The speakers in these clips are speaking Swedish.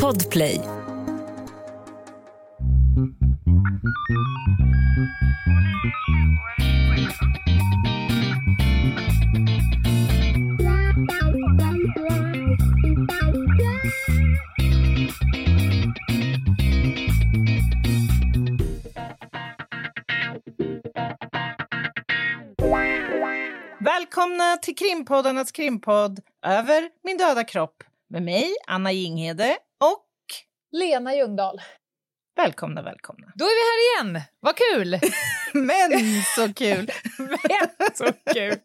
Podplay. Välkomna till krimpoddarnas krimpodd Över min döda kropp med mig, Anna Jinghede och Lena Ljungdahl. välkomna, välkomna. Då är vi här igen! Vad kul! Men så kul! Men så kul!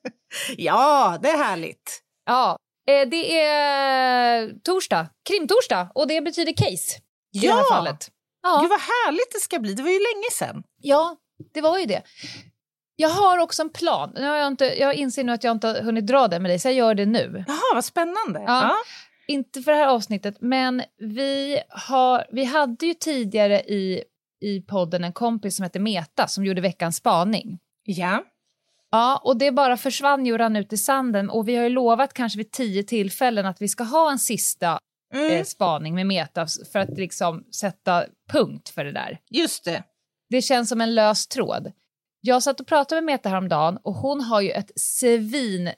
Ja, det är härligt. Ja, eh, det är torsdag, krimtorsdag, och det betyder case i det här Ja! fallet. Ja, Gud vad härligt det ska bli, det var ju länge sedan. ja, det var ju det. Jag har också en plan. Nu har jag, inte, jag inser nu att jag inte har hunnit dra den med dig, så jag gör det nu. Jaha, vad spännande. Ja. Inte för det här avsnittet, men vi, har, vi hade ju tidigare i, i podden en kompis som hette Meta som gjorde veckans spaning. ja. Ja, och det bara försvann ju och rann ut i sanden och vi har ju lovat kanske vid tio tillfällen att vi ska ha en sista Mm, eh, spaning med Meta för att liksom sätta punkt för det där. just det. Det känns som en lös tråd. Jag satt och pratade med Meta häromdagen och hon har ju ett svin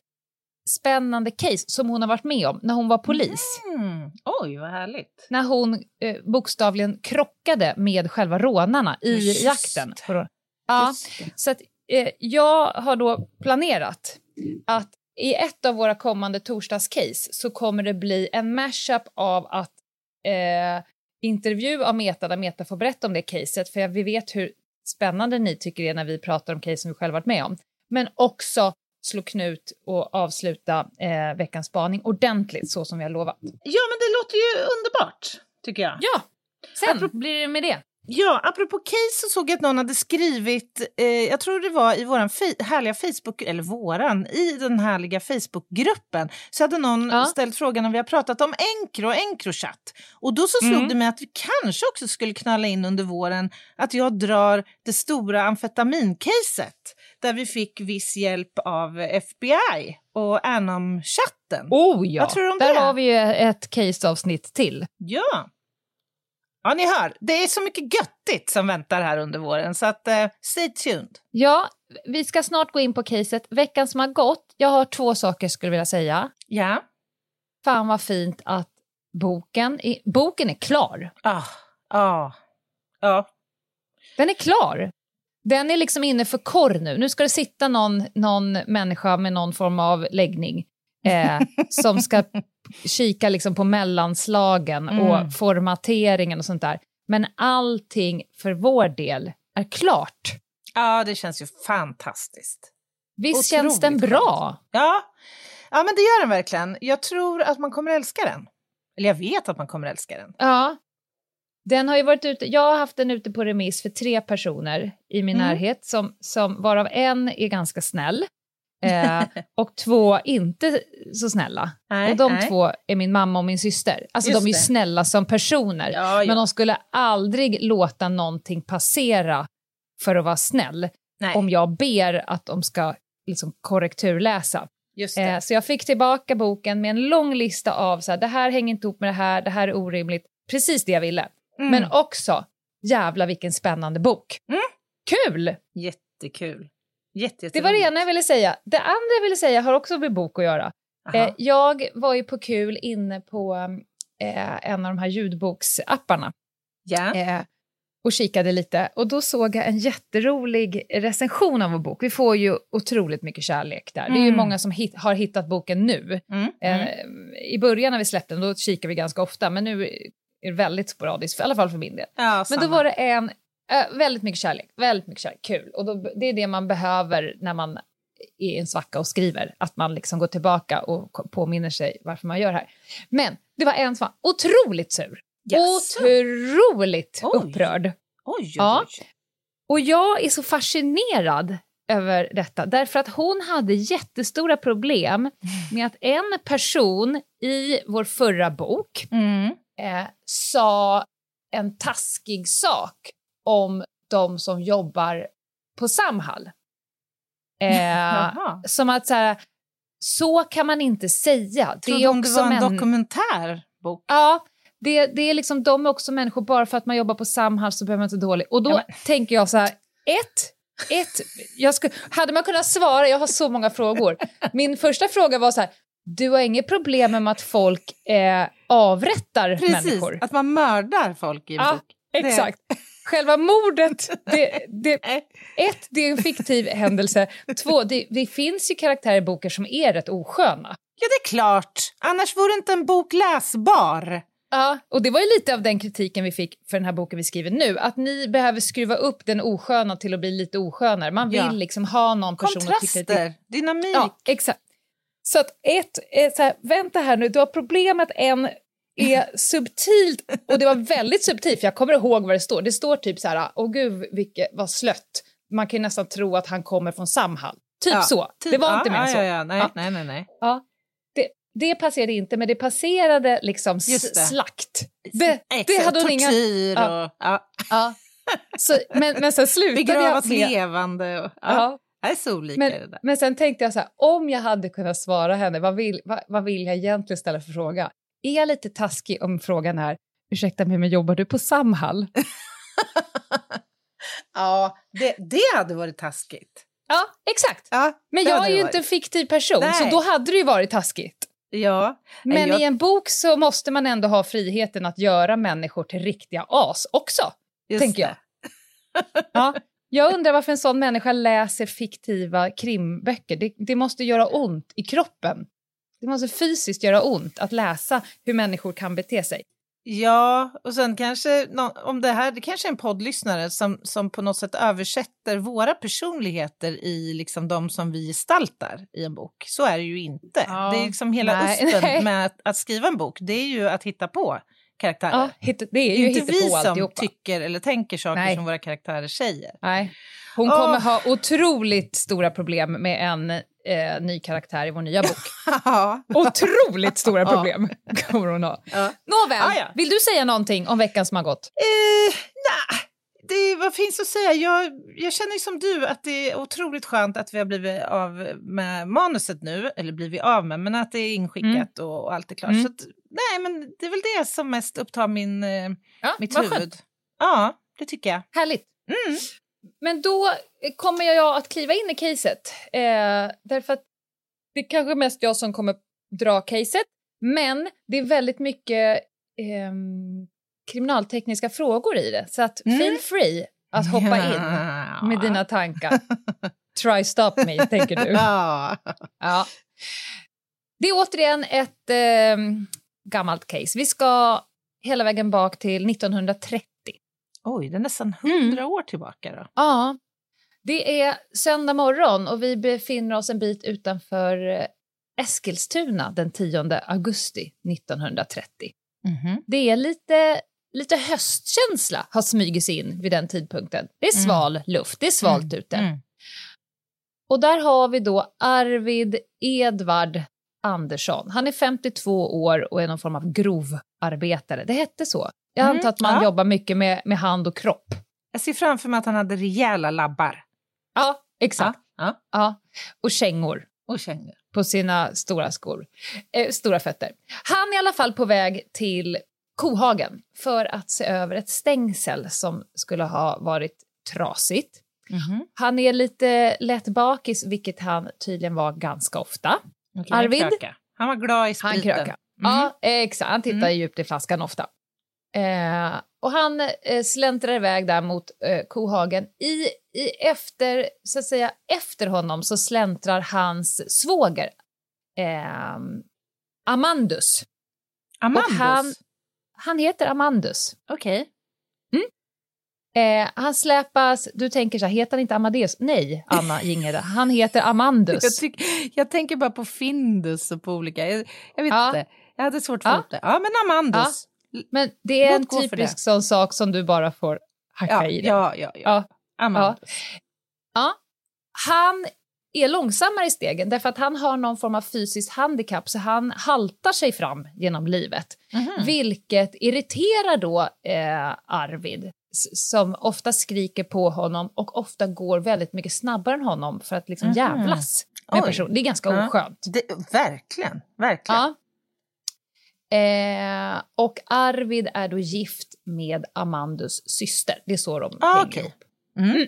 spännande case som hon har varit med om när hon var polis. Mm. Oj, vad härligt. När hon eh, bokstavligen krockade med själva rånarna i Just jakten. Ja, så att, eh, jag har då planerat att i ett av våra kommande torsdagscase så kommer det bli en mashup av att eh, intervju av Meta där Meta får berätta om det caset för vi vet hur spännande ni tycker det är när vi pratar om case som vi själva varit med om. Men också slå knut och avsluta eh, veckans spaning ordentligt så som vi har lovat. Ja, men det låter ju underbart, tycker jag. Ja, sen Apropå- blir det med det. Ja, apropå case så såg jag att någon hade skrivit, eh, jag tror det var i våran härliga Facebook, eller våran, i den härliga Facebookgruppen, så hade någon Ja. ställt frågan om vi har pratat om Encro och Encrochatt. Och då så slog Mm. det mig att vi kanske också skulle knalla in under våren att jag drar det stora amfetamincaset, där vi fick viss hjälp av FBI och Anom-chatten. Oh ja, Vad tror du om där det? har vi ju ett case-avsnitt till. Ja. Ja, ni hör, det är så mycket göttigt som väntar här under våren, så att eh, stay tuned. Ja, vi ska snart gå in på caset. Veckan som har gått, jag har två saker skulle jag vilja säga. Ja. Fan vad fint att boken, i, boken är klar. Ah, ah, ja. Den är klar. Den är liksom inne för korr nu. Nu ska det sitta någon, någon människa med någon form av läggning eh, som ska kika liksom på mellanslagen Mm. och formateringen och sånt där. Men allting för vår del är klart. Ja, det känns ju fantastiskt. Visst Otroligt känns den bra? Ja. ja, men det gör den verkligen. Jag tror att man kommer älska den. Eller jag vet att man kommer älska den. Ja. Den har ju varit ute, jag har haft den ute på remiss för tre personer i min Mm. närhet, som, som, varav en är ganska snäll eh, och två inte så snälla. Nej, och de nej. två är min mamma och min syster. Alltså Just de är ju det. snälla som personer, Ja, ja. men de skulle aldrig låta någonting passera för att vara snäll Nej, om jag ber att de ska liksom korrekturläsa. Eh, så jag fick tillbaka boken med en lång lista av så här, det här hänger inte ihop med det här, det här är orimligt. Precis det jag ville. Mm. Men också, jävla vilken spännande bok. Mm. Kul! Jättekul. Jätte, Det var det ena jag ville säga. Det andra jag ville säga har också med bok att göra. Eh, jag var ju på kul inne på eh, en av de här ljudboksapparna ja. eh, och kikade lite. Och då såg jag en jätterolig recension av vår bok. Vi får ju otroligt mycket kärlek där. Det är ju Mm. många som hit, har hittat boken nu. Mm. Eh, Mm. I början när vi släppte den, då kikar vi ganska ofta, men nu är väldigt sporadiskt, i alla fall för min del. Ja, Men då var det en, äh, väldigt mycket kärlek, väldigt mycket kärlek, kul. Och då, det är det man behöver när man är i en svacka och skriver, att man liksom går tillbaka och påminner sig varför man gör det här. Men det var en som var otroligt sur, Jaså? otroligt Oj. upprörd. Oj, oj, Ja. Och jag är så fascinerad över detta, därför att hon hade jättestora problem med att en person i vår förra bok Mm. Eh, sa en taskig sak om de som jobbar på Samhall. Eh, som att så här, så kan man inte säga. Det Trodde är om det också var en dokumentär bok. Ja, det, det är liksom, de är också människor, bara för att man jobbar på Samhall så behöver man inte dålig. Och då Ja, tänker jag så här, ett, ett jag skulle, hade man kunnat svara, jag har så många frågor. Min första fråga var så här, du har inget problem med att folk eh, avrättar Precis, människor? att man mördar folk i en Ja, bok. Exakt. Själva mordet, det, det, ett, det är en fiktiv händelse. Två, det, det finns ju karaktärer i boken som är rätt osköna. Ja, det är klart. Annars vore inte en bok läsbar. Ja, och det var ju lite av den kritiken vi fick för den här boken vi skriver nu. Att ni behöver skruva upp den osköna till att bli lite oskönare. Man vill Ja. liksom ha någon person att tycka. Kontraster, dynamik. Ja, exakt. Så att ett, är så här, vänta här nu, du har problemet en är subtilt, och det var väldigt subtilt för jag kommer ihåg vad det står. Det står typ så här, åh gud vilket, vad slött. Man kan nästan tro att han kommer från Samhall. Typ Ja, så. typ. det var ja, inte mer ja, så. Ja, nej, Ja. nej, nej, nej. Ja, det, det passerade inte, men det passerade liksom Just det. slakt. Det, Exakt, hade hon inga... tortyr och... Ja. Ja. Så, men, men sen slutade Begravas jag med... levande. Och, ja. Är så olika men, det där. men sen tänkte jag så här, om jag hade kunnat svara henne, vad vill, vad, vad vill jag egentligen ställa för fråga? Är jag lite taskig om frågan är, ursäkta mig, men jobbar du på Samhall? Ja, det, det hade varit taskigt. Ja, exakt. Ja, Men jag är ju inte en fiktiv person, så Nej. då hade det ju varit taskigt. Ja, Men jag, i en bok så måste man ändå ha friheten att göra människor till riktiga as också. just tänker det. Ja. Jag undrar varför en sån människa läser fiktiva krimböcker. Det, det måste göra ont i kroppen. Det måste fysiskt göra ont att läsa hur människor kan bete sig. Ja, och sen kanske, om det här, det kanske är en poddlyssnare som, som på något sätt översätter våra personligheter i liksom de som vi gestaltar i en bok. Så är det ju inte. Ja, Det är liksom hela nej, usten nej. med att, att skriva en bok, det är ju att hitta på karaktärer. Ja, hitta, det är det ju är inte vi som alltihopa. tycker eller tänker saker Nej. som våra karaktärer säger. Nej. Hon kommer ha otroligt stora problem med en eh, ny karaktär i vår nya bok. Otroligt stora problem kommer hon ha. Ja. Nåväl, Ah, ja. vill du säga någonting om veckan som har gått? Eh, nej, det, vad finns att säga? Jag, jag känner som du att det är otroligt skönt att vi har blivit av med manuset nu, eller blivit av med, men att det är inskickat och, och allt är klart. Mm. Så nej, men det är väl det som mest upptar min, eh, Ja, mitt huvud. skönt. Ja, det tycker jag. Härligt. Mm. Men då eh, kommer jag att kliva in i caset. Eh, därför att det är kanske mest jag som kommer dra caset. Men det är väldigt mycket ehm, kriminaltekniska frågor i det. Så att Mm. feel free att hoppa in Ja. med dina tankar. Try stop me, tänker du. Ja. Ja. Det är återigen ett ehm, gammalt case. Vi ska hela vägen bak till 1930. Oj, det är nästan Mm. hundra år tillbaka då. Ja, det är söndag morgon och vi befinner oss en bit utanför eh, Eskilstuna den 10 augusti 1930. Mhm. Det är lite, lite höstkänsla har smugit sig in vid den tidpunkten. Det är Mm. sval luft, det är svalt Mm, ute. mm. Och där har vi då Arvid Edvard Andersson. Han är 52 år och är någon form av grovarbetare. Det hette så. Jag Mm, antar att man ja. jobbar mycket med, med hand och kropp. Jag ser framför mig att han hade rejäla labbar. Ja, exakt. Ja. Ja. Och kängor. Och kängor. på sina stora skor, eh, stora fötter. Han är i alla fall på väg till Kohagen för att se över ett stängsel som skulle ha varit trasigt. Mhm. Han är lite lätt bakis, vilket han tydligen var ganska ofta. Han Arvid? kröka. Han var glad i Han spriten. krökar. Mhm. Ja, eh, exakt. Han tittar Mm. djupt i flaskan ofta. Eh, och han eh, släntrar iväg där mot eh, Kohagen. I, I efter, så att säga, efter honom så släntrar hans svåger eh, Amandus. Amandus? Han- Han heter Amandus. Okej. Eh, han släpas, du tänker så här, heter han inte Amadeus? Nej, Anna Jingerö, han heter Amandus. Jag, tyck, jag tänker bara på Findus och på olika... Jag, jag vet Ja. inte. Jag hade svårt för Ja. det. Ja, men Amandus. Men det är Låt en typisk sån sak som du bara får hacka Ja, i dig. ja, ja, ja. Ja. Amandus. Ja. Han är långsammare i stegen därför att han har någon form av fysiskt handikapp så han haltar sig fram genom livet. Mhm. Vilket irriterar då eh, Arvid som ofta skriker på honom och ofta går väldigt mycket snabbare än honom för att liksom Mhm. jävlas med personen. Det är ganska Ja. oskönt. Det, verkligen, verkligen. Ja. Eh, och Arvid är då gift med Amandus syster. Det är så de Ah, hänger okej. ihop. Mm.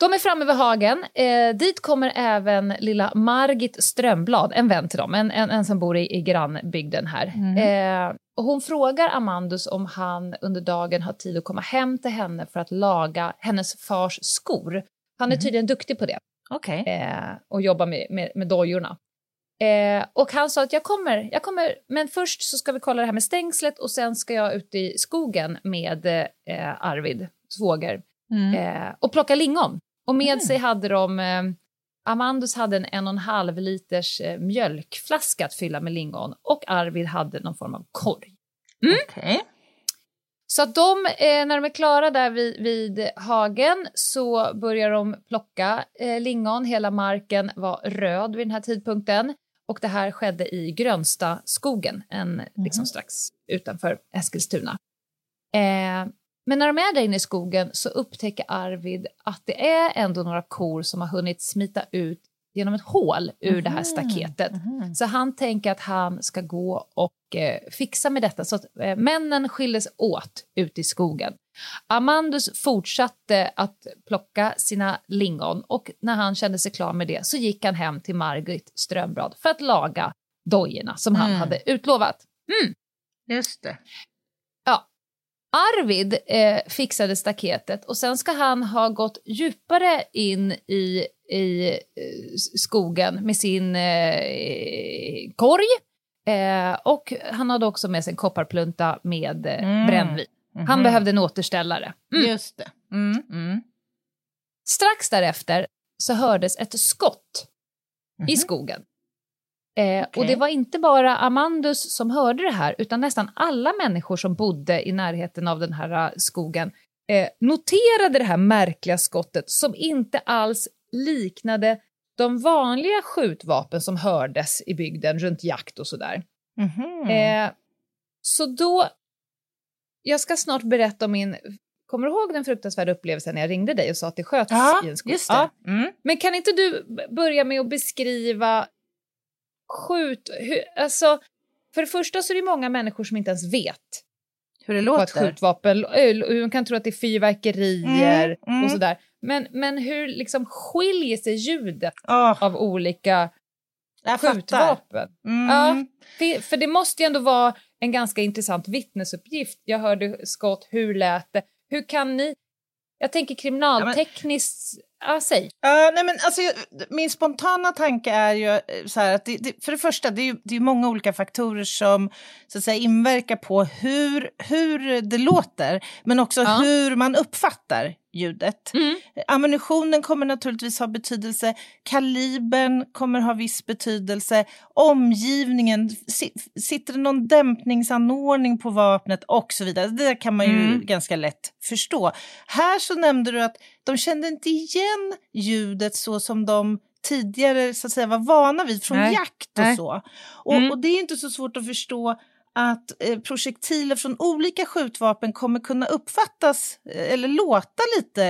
De är framme vid hagen. Eh, dit kommer även lilla Margit Strömblad, en vän till dem, en, en, en som bor i, i grannbygden här. Eh, och hon frågar Amandus om han under dagen har tid att komma hem till henne för att laga hennes fars skor. Han är tydligen duktig på det Okej. eh, och jobbar med, med, med dojorna. Eh, och han sa att jag kommer, jag kommer, men först så ska vi kolla det här med stängslet och sen ska jag ut i skogen med eh, Arvid, svåger, Mm. eh, och plocka lingon. Och med sig hade de, eh, Amandus hade en en och en halv liters eh, mjölkflaska att fylla med lingon och Arvid hade någon form av korg. Okej. Så att de, eh, när de är klara där vid, vid hagen så börjar de plocka eh, lingon. Hela marken var röd vid den här tidpunkten. Och det här skedde i Grönstaskogen, en, liksom strax utanför Eskilstuna. Eh, men när de är där inne i skogen så upptäcker Arvid att det är ändå några kor som har hunnit smita ut genom ett hål ur det här staketet. Så han tänker att han ska gå och eh, fixa med detta. Så att eh, männen skildes åt ute i skogen. Amandus fortsatte att plocka sina lingon och när han kände sig klar med det så gick han hem till Margit Strömblad för att laga dojorna som han Mm. hade utlovat. Just det. Arvid eh, fixade staketet och sen ska han ha gått djupare in i, i eh, skogen med sin eh, korg. Eh, och han hade också med sig en kopparplunta med eh, Mm. brännvin. Han Mhm. behövde en återställare. Mm. Just det. Mm. Mm. Strax därefter så hördes ett skott i Mhm. skogen. Eh, Okej. Och det var inte bara Amandus som hörde det här, utan nästan alla människor som bodde i närheten av den här eh, skogen eh, noterade det här märkliga skottet som inte alls liknade de vanliga skjutvapen som hördes i bygden runt jakt och sådär. Mhm. Eh, så då... Jag ska snart berätta om min... Kommer du ihåg den fruktansvärda upplevelsen när jag ringde dig och sa att det sköts ja, i en skog? just det. Ja. Mm. Men kan inte du börja med att beskriva Hur, alltså, för det första så är det många människor som inte ens vet Hur det vad ett låter. skjutvapen... ö, De kan tro att det är fyrverkerier Mm, mm. och sådär. Men, men hur liksom skiljer sig ljudet Oh, av olika jag skjutvapen? Mm. Ja. För, för det måste ju ändå vara en ganska intressant vittnesuppgift. Jag hörde skott, hur lät det? Hur kan ni... Jag tänker kriminaltekniskt... Ja, säg. Ja, nej men alltså, min spontana tanke är ju eh, så här att det, det, för det första, det är ju det är många olika faktorer som så att säga, inverkar på hur, hur det låter, men också Ja. hur man uppfattar ljudet. Mm. Ammunitionen kommer naturligtvis ha betydelse, kalibern kommer ha viss betydelse, omgivningen, si, sitter det någon dämpningsanordning på vapnet och så vidare. Det kan man ju Mm. ganska lätt förstå. Här så nämnde du att de kände inte igen ljudet så som de tidigare så att säga, var vana vid från Nej. jakt och Nej. så. Och, Mm. och det är inte så svårt att förstå att eh, projektiler från olika skjutvapen kommer kunna uppfattas eh, eller låta lite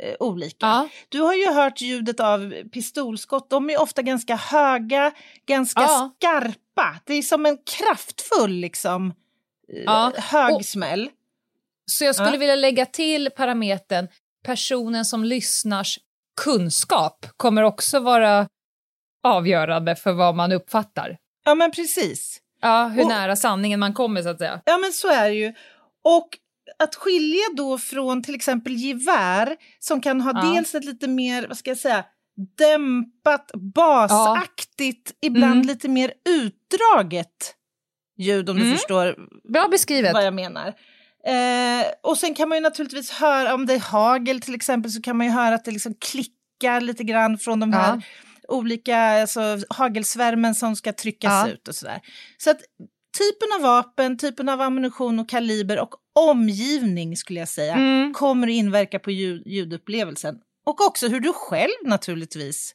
eh, olika. Ja. Du har ju hört ljudet av pistolskott. De är ofta ganska höga, ganska Ja. skarpa. Det är som en kraftfull liksom, Ja. hög smäll. Så jag skulle Ja. vilja lägga till parametern personen som lyssnars kunskap kommer också vara avgörande för vad man uppfattar. Ja, men precis. Ja, hur Och- nära sanningen man kommer så att säga. Ja, men så är det ju. Och att skilja då från till exempel gevär som kan ha Ja. dels ett lite mer, vad ska jag säga, dämpat, basaktigt, ibland Mm. lite mer utdraget ljud om du Mm. förstår Bra beskrivet. vad jag menar. Eh, och sen kan man ju naturligtvis höra, om det är hagel till exempel, så kan man ju höra att det liksom klickar lite grann från de här olika alltså, hagelsvärmen som ska tryckas Ja. ut och sådär. Så att typen av vapen, typen av ammunition och kaliber och omgivning skulle jag säga Mm. kommer att inverka på ljud, ljudupplevelsen. Och också hur du själv naturligtvis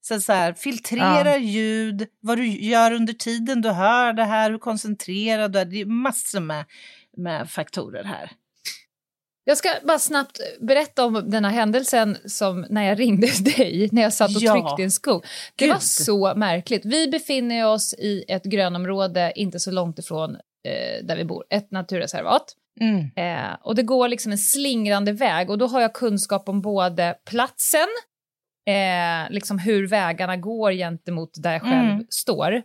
så så här, filtrerar ljud, vad du gör under tiden du hör det här, hur koncentrerad du är. Det är massor med, med faktorer här. Jag ska bara snabbt berätta om den här händelsen som när jag ringde dig, när jag satt och Ja. tryckte en skog. Det Gud. var så märkligt. Vi befinner oss i ett grönområde inte så långt ifrån eh, där vi bor, ett naturreservat. Mm. Eh, och det går liksom en slingrande väg och då har jag kunskap om både platsen, eh, liksom hur vägarna går gentemot där jag själv Mm. står.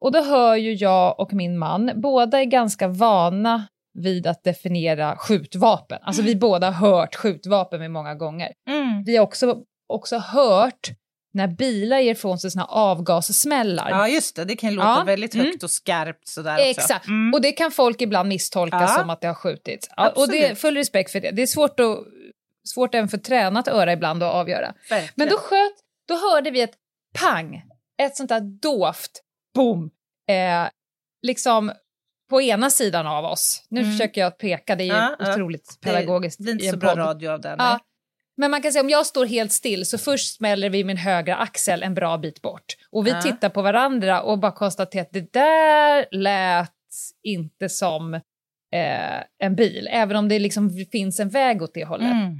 Och då hör ju jag och min man, båda är ganska vana vid att definiera skjutvapen. Alltså vi båda har hört skjutvapen med många gånger. Mm. Vi har också, också hört när bilar ger ifrån sig såna avgassmällar. Ja, just det. Det kan låta Ja, väldigt mm. högt och skarpt sådär också. Exakt, Mm. och det kan folk ibland misstolka Ja. som att det har skjutits. Ja, och det full respekt för det. Det är svårt, att, svårt även för tränat öra ibland att avgöra. Verkligen. Men då sköt, då hörde vi ett pang, ett sånt där dovt boom, eh, liksom på ena sidan av oss. Nu Mm. försöker jag peka, det är Ja, ja. otroligt det pedagogiskt blir inte i en så bra radio av den. Ja. Men man kan säga om jag står helt still så först smäller vi min högra axel en bra bit bort. Och vi Ja. tittar på varandra och bara konstaterar att det där lät inte som eh, en bil, även om det liksom finns en väg åt det hållet. Mm.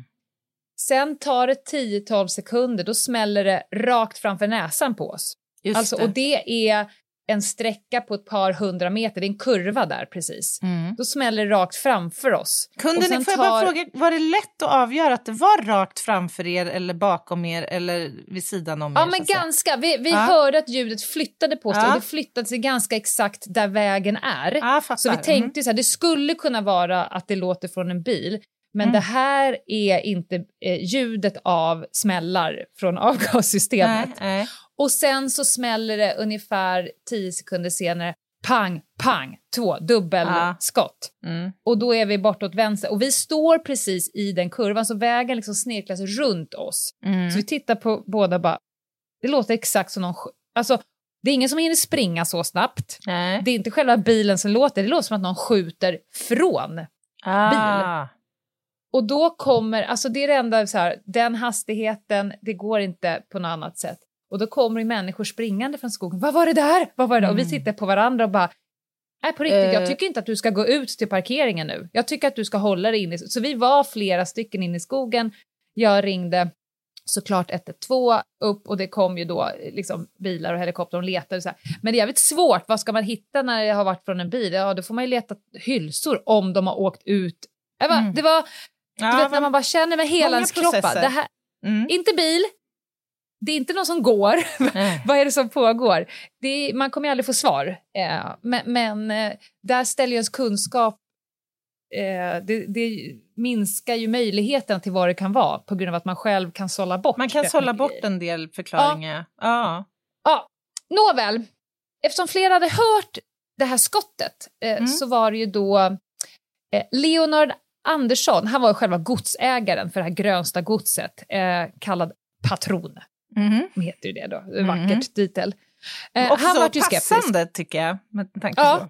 Sen tar det 10-12 sekunder, då smäller det rakt framför näsan på oss. Just Alltså, det. och det är en sträcka på ett par hundra meter, det är en kurva där precis. Mm. Då smäller det rakt framför oss. Kunde ni, får jag bara tar- fråga, var det lätt att avgöra att det var rakt framför er eller bakom er eller vid sidan om er? Ja, men ganska. Vi, vi Ja. hörde att ljudet flyttade på sig Ja. och det flyttade sig ganska exakt där vägen är. Ja. Så vi tänkte ju så här, det skulle kunna vara att det låter från en bil, men Mm. det här är inte eh, ljudet av smällar från Mm. avgassystemet. Nej, nej. Och sen så smäller det ungefär 10 sekunder senare, pang, pang, två dubbelskott. Mm. Och då är vi bortåt vänster. Och vi står precis i den kurvan, så vägen liksom snirklas runt oss. Mm. Så vi tittar på båda bara, det låter exakt som någon... Alltså, det är ingen som hinner springa så snabbt. Nej. Det är inte själva bilen som låter, det låter som att någon skjuter från. Ah. Och då kommer, alltså det är det enda så här, den hastigheten, det går inte på något annat sätt. Och då kommer ju människor springande från skogen. Vad var det där? Vad var det där? Och vi Mm. tittar på varandra och bara, nej på riktigt, jag Eh. tycker inte att du ska gå ut till parkeringen nu. Jag tycker att du ska hålla dig inne. Så vi var flera stycken inne i skogen. Jag ringde såklart 112 upp och det kom ju då liksom bilar och helikopter och letade och så här. Men det är jävligt svårt, vad ska man hitta när det har varit från en bil? Ja, då får man ju leta hylsor om de har åkt ut. Det var, Mm. det var Ja, du vet när man bara känner med hela ens. Det här, Mm. inte bil, det är inte någon som går. Vad är det som pågår? Det är, man kommer ju aldrig få svar. Eh, men men eh, där ställer ju ens kunskap eh, det, det minskar ju möjligheten till vad det kan vara på grund av att man själv kan sålla bort. Man kan sålla bort en del förklaringar. Ja. Ja, nåväl. Eftersom flera hade hört det här skottet eh, Mm. så var det ju då eh, Leonard Andersson, han var själva godsägaren för det här Grönsta godset, eh, kallad patron, Mhm. som heter ju det då, Mhm. vackert titel. Eh, Också han var ju skeptisk. passande tycker jag. Med tanke Ja. på.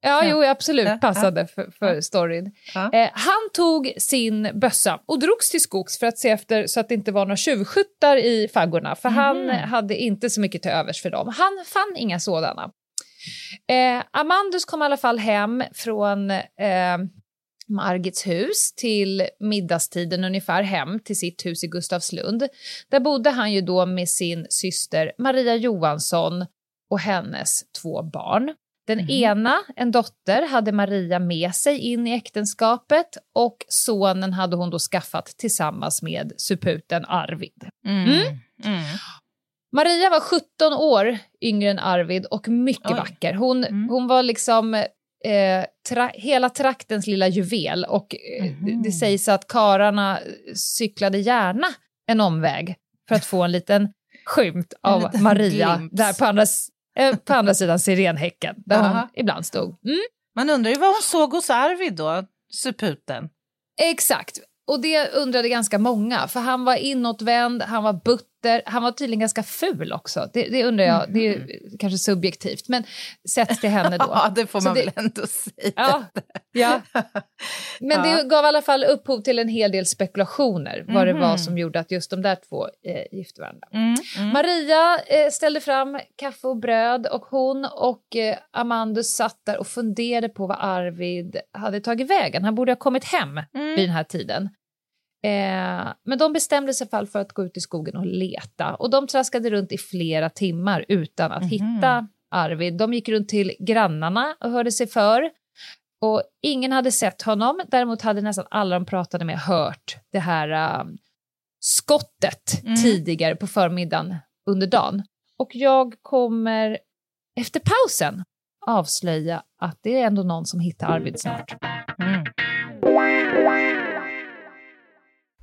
Ja, Ja. jo, absolut, Ja, passade för, för storyn. Ja. Eh, han tog sin bössa och drogs till skogs för att se efter så att det inte var några tjuvskyttar i faggorna, för han Mhm. hade inte så mycket till övers för dem. Han fann inga sådana. Eh, Amandus kom i alla fall hem från eh, Margits hus till middagstiden ungefär hem till sitt hus i Gustavslund. Där bodde han ju då med sin syster Maria Johansson och hennes två barn. Den Mhm. ena, en dotter, hade Maria med sig in i äktenskapet och sonen hade hon då skaffat tillsammans med suputen Arvid. Mm. Mm. Mm. Maria var 17 år yngre än Arvid och mycket Oj. vacker. Hon, Mm. hon var liksom eh, tra hela traktens lilla juvel och eh, det, Mhm. det sägs att kararna cyklade gärna en omväg för att få en liten skymt av liten Maria glimt. där på andra, eh, på andra sidan sirenhäcken där hon ibland stod. Mm. Man undrar ju vad hon såg hos Arvid då, suputen. Exakt. Och det undrade ganska många, för han var inåtvänd, han var butter dotter, han var tydligen ganska ful också. Det, det undrar jag, det är kanske subjektivt, men sett till henne då. Ja, det får man det- väl ändå säga. Ja, ja. Men Ja. det gav i alla fall upphov till en hel del spekulationer vad det var Mhm. som gjorde att just de där två eh, gifte varandra. Mm, mm. Maria eh, ställde fram kaffe och bröd och hon och eh, Amandus satt där och funderade på vad Arvid hade tagit vägen. Han borde ha kommit hem Mm. vid den här tiden. Eh, men de bestämde sig fall för att gå ut i skogen och leta. Och de traskade runt i flera timmar utan att Mhm. hitta Arvid. De gick runt till grannarna och hörde sig för. Och ingen hade sett honom, däremot hade nästan alla de pratade med hört det här äh, skottet Mm. tidigare på förmiddagen under dagen. Och jag kommer efter pausen avslöja att det är ändå någon som hittar Arvid snart. Mm.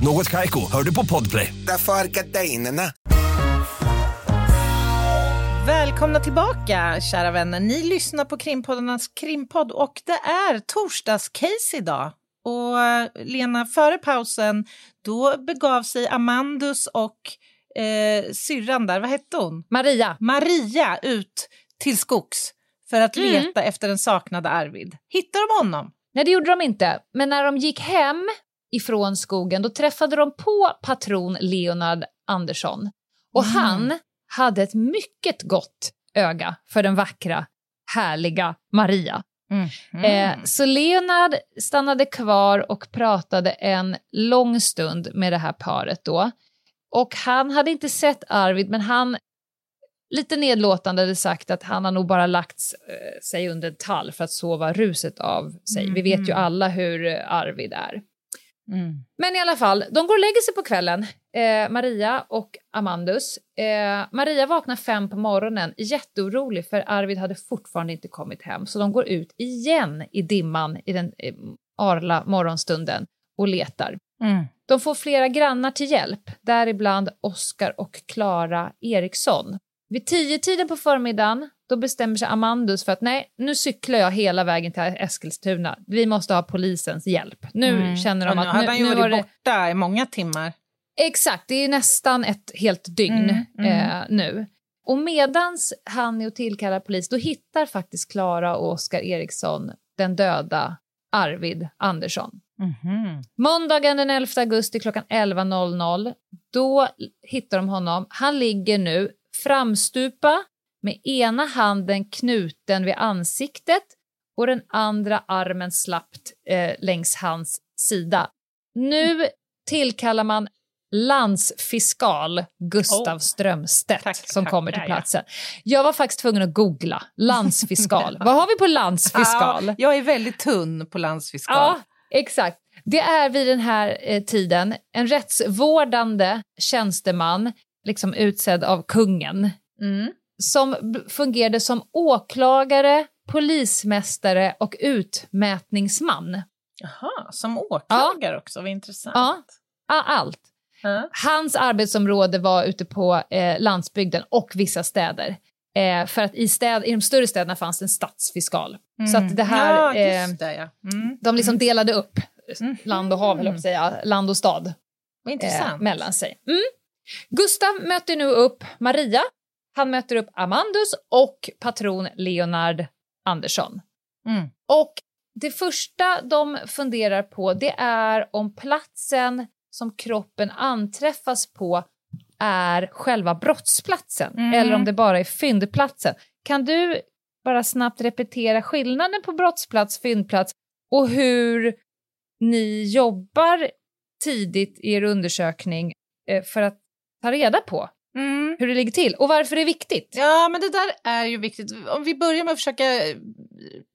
Något Kaiko, hör du på Podplay. Därför är gardinerna. Välkomna tillbaka, kära vänner. Ni lyssnar på Krimpoddarnas krimpodd och det är torsdagscase idag. Och eh, Lena, före pausen, då begav sig Amandus och eh, syrran där, vad hette hon? Maria, Maria ut till skogs för att Mm. leta efter den saknade Arvid. Hittar de honom? nej det gjorde de inte, men när de gick hem ifrån skogen då träffade de på patron Leonard Andersson. Och Mm. han hade ett mycket gott öga för den vackra, härliga Maria. Mm. Eh, så Leonard stannade kvar och pratade en lång stund med det här paret då. Och han hade inte sett Arvid, men han lite nedlåtande hade sagt att han har nog bara lagt eh, sig under en tall för att sova ruset av sig. Vi vet ju Mhm. alla hur eh, Arvid är. Mm. Men i alla fall, de går och lägger sig på kvällen, eh, Maria och Amandus. Eh, Maria vaknar fem på morgonen, jätteorolig för Arvid hade fortfarande inte kommit hem. Så de går ut igen i dimman i den eh, arla morgonstunden och letar. Mm. De får flera grannar till hjälp, däribland Oskar och Klara Eriksson. Vid tio tiden på förmiddagen då bestämmer sig Amandus för att nej, nu cyklar jag hela vägen till Eskilstuna. Vi måste ha polisens hjälp. Nu Mm. känner de Och nu att hade nu, han ju nu varit har det... borta i många timmar. Exakt, det är nästan ett helt dygn Mm, mm. Eh, nu. Och medans han är och tillkallar polis, då hittar faktiskt Klara och Oskar Eriksson den döda Arvid Andersson. Mhm. Måndagen den 11 augusti klockan 11.00, då hittar de honom. Han ligger nu framstupa med ena handen knuten vid ansiktet och den andra armen slappt eh, längs hans sida. Nu tillkallar man landsfiskal Gustav Oh. Strömstedt Tack, som tack, kommer till ja, ja. platsen. Jag var faktiskt tvungen att googla landsfiskal. Vad har vi på landsfiskal? Ja, jag är väldigt tunn på landsfiskal. Ja, exakt. Det är vid den här eh, tiden en rättsvårdande tjänsteman, liksom utsedd av kungen, Mm. Som fungerade som åklagare, polismästare och utmätningsman. Jaha, som åklagare också, vad intressant. Ja. Ja, Allt. Ja. Hans arbetsområde var ute på eh, landsbygden och vissa städer. Eh, för att i, städ, i de större städerna fanns det en stadsfiskal. Så att det här... Ja, eh, det ja. Mm. de liksom delade upp Mm. land och hav, att säga, land och stad. Eh, intressant. mellan sig. Mm. Gustav möter nu upp Maria, han möter upp Amandus och patron Leonard Andersson. Mm. Och det första de funderar på det är om platsen som kroppen anträffas på är själva brottsplatsen Mm. eller om det bara är fyndplatsen. Kan du bara snabbt repetera skillnaden på brottsplats, fyndplats och hur ni jobbar tidigt i er undersökning eh, för att ta reda på Mm. hur det ligger till och varför det är viktigt. Ja, men det där är ju viktigt. Om vi börjar med att försöka eh,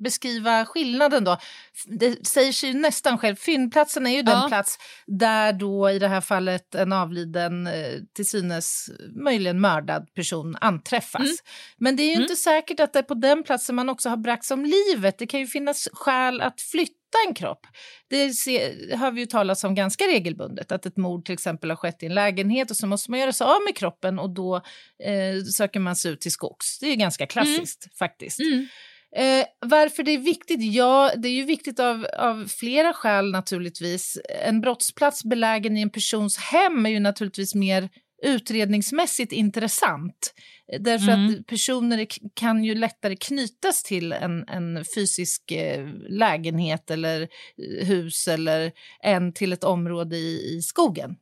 beskriva skillnaden då. Det säger sig ju nästan själv. Fyndplatsen är ju den Ja. plats där då i det här fallet en avliden, eh, till synes möjligen mördad person anträffas. Mm. Men det är ju Mm. inte säkert att det är på den platsen man också har bragts om livet. Det kan ju finnas skäl att flytta en kropp. Det se, hör vi ju talas om ganska regelbundet, att ett mord till exempel har skett i en lägenhet och så måste man göra sig av med kroppen och då eh, söker man sig ut till skogs. Det är ju ganska klassiskt faktiskt. Mm. Eh, varför det är viktigt? Ja, det är ju viktigt av, av flera skäl naturligtvis. En brottsplats belägen i en persons hem är ju naturligtvis mer utredningsmässigt intressant. Eh, Därför Mm. att personer kan ju lättare knytas till en, en fysisk eh, lägenhet eller eh, hus eller än till ett område i, i skogen.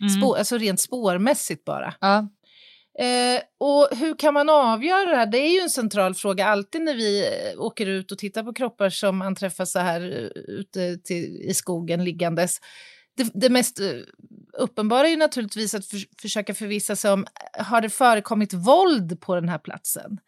Mm. Spår, alltså rent spårmässigt bara. Ja. Eh, och hur kan man avgöra det här? Det är ju en central fråga alltid när vi åker ut och tittar på kroppar som anträffas så här ute till, i skogen liggandes. Det, det mest eh, uppenbara är ju naturligtvis att för, försöka förvissa sig om eh, har det förekommit våld på den här platsen.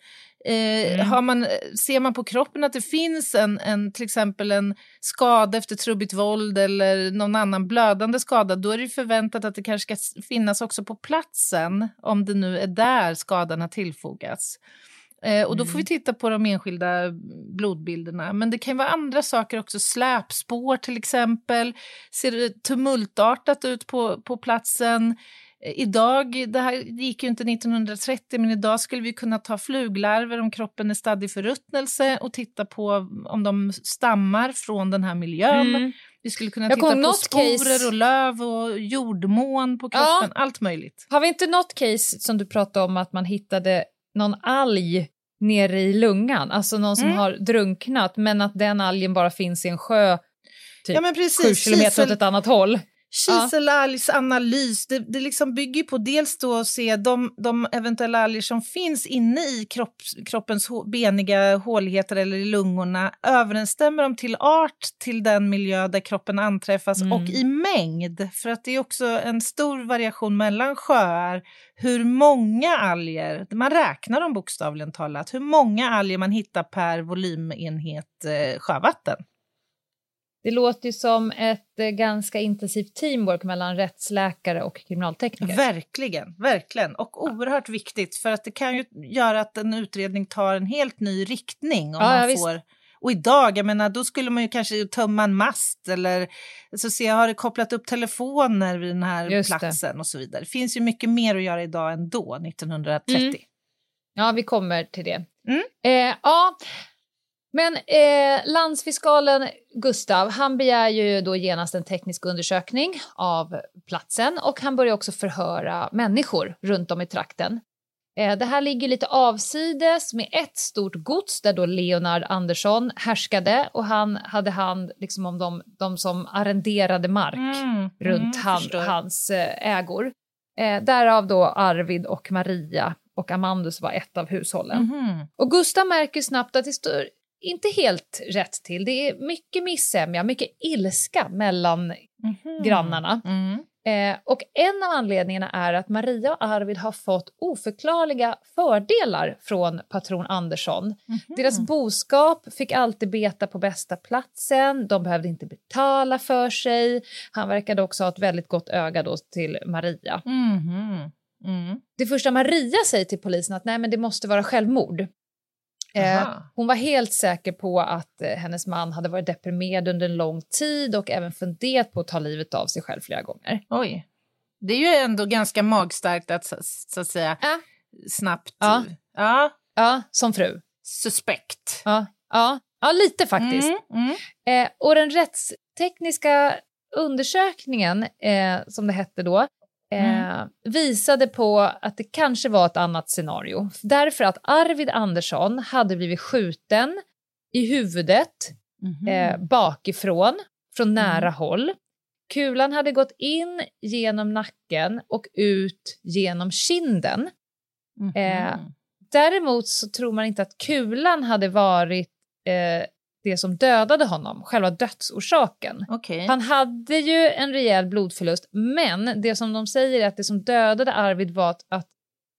Eh, Mm. har man, ser man på kroppen att det finns en, en, till exempel en skada efter trubbigt våld eller någon annan blödande skada, då är det förväntat att det kanske ska finnas också på platsen, om det nu är där skadan har tillfogats. Eh, och då får vi titta på de enskilda blodbilderna. Men det kan vara andra saker också, släpspår till exempel. Ser det tumultartat ut på, på platsen? Eh, Idag, det här gick ju inte 1930, men idag skulle vi kunna ta fluglarver om kroppen är stadd i förruttnelse och titta på om de stammar från den här miljön. Mm. Vi skulle kunna Jag titta på sporer case- och löv och jordmån på Ja. kroppen, allt möjligt. Har vi inte något case som du pratade om att man hittade någon alg nere i lungan, alltså någon som Mm. har drunknat men att den algen bara finns i en sjö typ Ja, men sju precis. kilometer åt ett annat håll. Kiselalgs analys, det, det liksom bygger på dels då att se de, de eventuella alger som finns inne i kropp, kroppens hå, beniga håligheter eller i lungorna. Överensstämmer de till art till den miljö där kroppen anträffas Mm. och i mängd? För att det är också en stor variation mellan sjöar. Hur många alger, man räknar dem bokstavligen talat, hur många alger man hittar per volymenhet eh, sjövatten. Det låter ju som ett eh, ganska intensivt teamwork mellan rättsläkare och kriminaltekniker. Verkligen, verkligen. Och oerhört viktigt för att det kan ju göra att en utredning tar en helt ny riktning. Om Ja, ja, man visst. får... Och idag, jag menar, då skulle man ju kanske tömma en mast eller så se, har det kopplat upp telefoner vid den här Just det. platsen och så vidare. Det finns ju mycket mer att göra idag än då, 1930. Mm. Ja, vi kommer till det. Mm. Eh, ja, men eh, landsfiskalen Gustav, han begär ju då genast en teknisk undersökning av platsen och han börjar också förhöra människor runt om i trakten. Eh, det här ligger lite avsides med ett stort gods där då Leonard Andersson härskade och han hade hand liksom om de, de som arrenderade mark Mm, runt mm, han, hans eh, ägor. Eh, därav då Arvid och Maria och Amandus var ett av hushållen. Mhm. Och Gustav märker snabbt att det står inte helt rätt till. Det är mycket missämja, mycket ilska mellan Mhm. grannarna. Mm. Eh, och en av anledningarna är att Maria och Arvid har fått oförklarliga fördelar från patron Andersson. Mhm. Deras boskap fick alltid beta på bästa platsen, de behövde inte betala för sig. Han verkade också ha ett väldigt gott öga då till Maria. Mhm. Mm. Det första Maria säger till polisen att nej men det måste vara självmord. Eh, hon var helt säker på att eh, hennes man hade varit deprimerad under en lång tid och även funderat på att ta livet av sig själv flera gånger. Oj. Det är ju ändå ganska magstarkt att så, så att säga Ja. snabbt... Ja. ja. Ja, som fru. Suspekt. Ja, ja, ja lite faktiskt. Mm, mm. Eh, och den rättstekniska undersökningen, eh, som det hette då, eh, visade på att det kanske var ett annat scenario. Därför att Arvid Andersson hade blivit skjuten i huvudet Mhm. eh, bakifrån, från nära håll. Kulan hade gått in genom nacken och ut genom kinden. Mhm. eh, Däremot så tror man inte att kulan hade varit eh, det som dödade honom, själva dödsorsaken. Okej. Han hade ju en rejäl blodförlust, men det som de säger är att det som dödade Arvid var att, att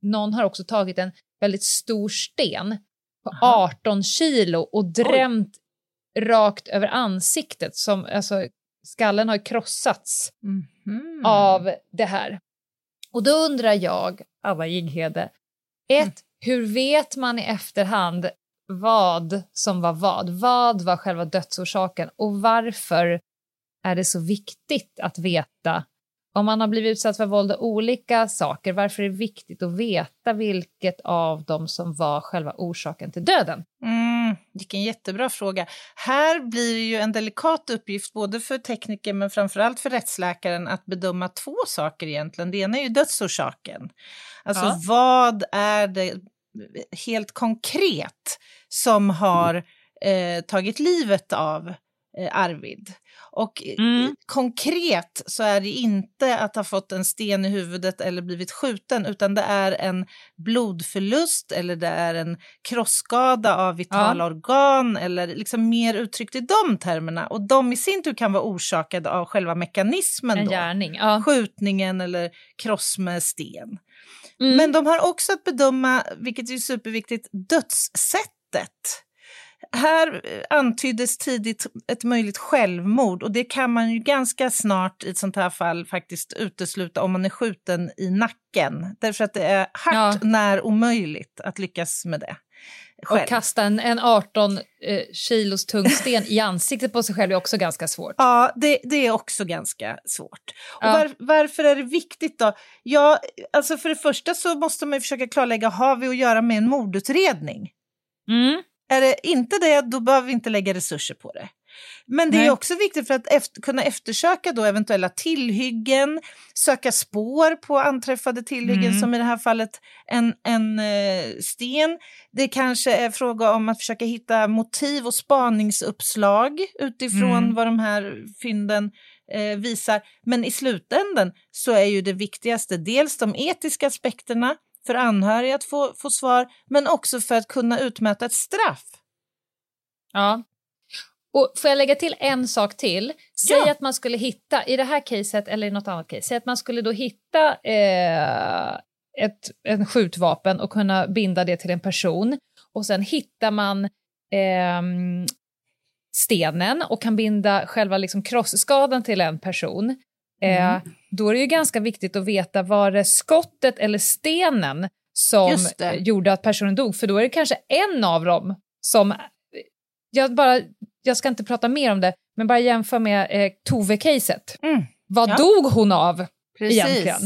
någon har också tagit en väldigt stor sten på 18 kilo och drämt rakt över ansiktet. Som, alltså, skallen har krossats Mhm. av det här. Och då undrar jag, Ava Jinghede, ett, hur vet man i efterhand vad som var vad? Vad var själva dödsorsaken och varför är det så viktigt att veta om man har blivit utsatt för våld och olika saker, varför är det viktigt att veta vilket av dem som var själva orsaken till döden? Mm, vilken jättebra fråga. Här blir det ju en delikat uppgift både för tekniker men framförallt för rättsläkaren att bedöma två saker egentligen. Det ena är ju dödsorsaken. Alltså Ja. vad är det helt konkret som har eh, tagit livet av eh, Arvid? Och eh, Mm. konkret så är det inte att ha fått en sten i huvudet eller blivit skjuten utan det är en blodförlust eller det är en krossskada av vitala organ eller liksom mer uttryckt i de termerna. Och de i sin tur kan vara orsakade av själva mekanismen En då. gärning. Ja. Skjutningen eller kross med sten. Mm. Men de har också att bedöma, vilket är superviktigt, dödssättet. Här antyddes tidigt ett möjligt självmord och det kan man ju ganska snart i ett sånt här fall faktiskt utesluta om man är skjuten i nacken. Därför att det är hart Ja. när omöjligt att lyckas med det själv. Och kasta en, en 18 eh, kilos tung sten i ansiktet på sig själv är också ganska svårt. Ja, det, det är också ganska svårt. Och Ja. var, varför är det viktigt då? Ja, alltså för det första så måste man försöka klarlägga, har vi att göra med en mordutredning? Mm. Är det inte det, då behöver vi inte lägga resurser på det. Men det Nej. är också viktigt för att efter, kunna eftersöka då eventuella tillhyggen, söka spår på anträffade tillhyggen, Mm. som i det här fallet en, en eh, sten. Det kanske är fråga om att försöka hitta motiv och spaningsuppslag utifrån Mm. vad de här fynden eh, visar. Men i slutänden så är ju det viktigaste dels de etiska aspekterna för anhöriga att få, få svar, men också för att kunna utmäta ett straff. Ja. Och får jag lägga till en sak till? Säg Ja. att man skulle hitta, i det här caset eller i något annat case, säg att man skulle då hitta eh, ett en skjutvapen och kunna binda det till en person och sen hittar man ehm, stenen och kan binda själva liksom krossskadan till en person. Eh, Mm. Då är det ju ganska viktigt att veta var det skottet eller stenen som gjorde att personen dog, för då är det kanske en av dem som... Jag, bara, jag ska inte prata mer om det, men bara jämför med eh, Tove-caset. Mm. Vad Ja. dog hon av Precis. egentligen?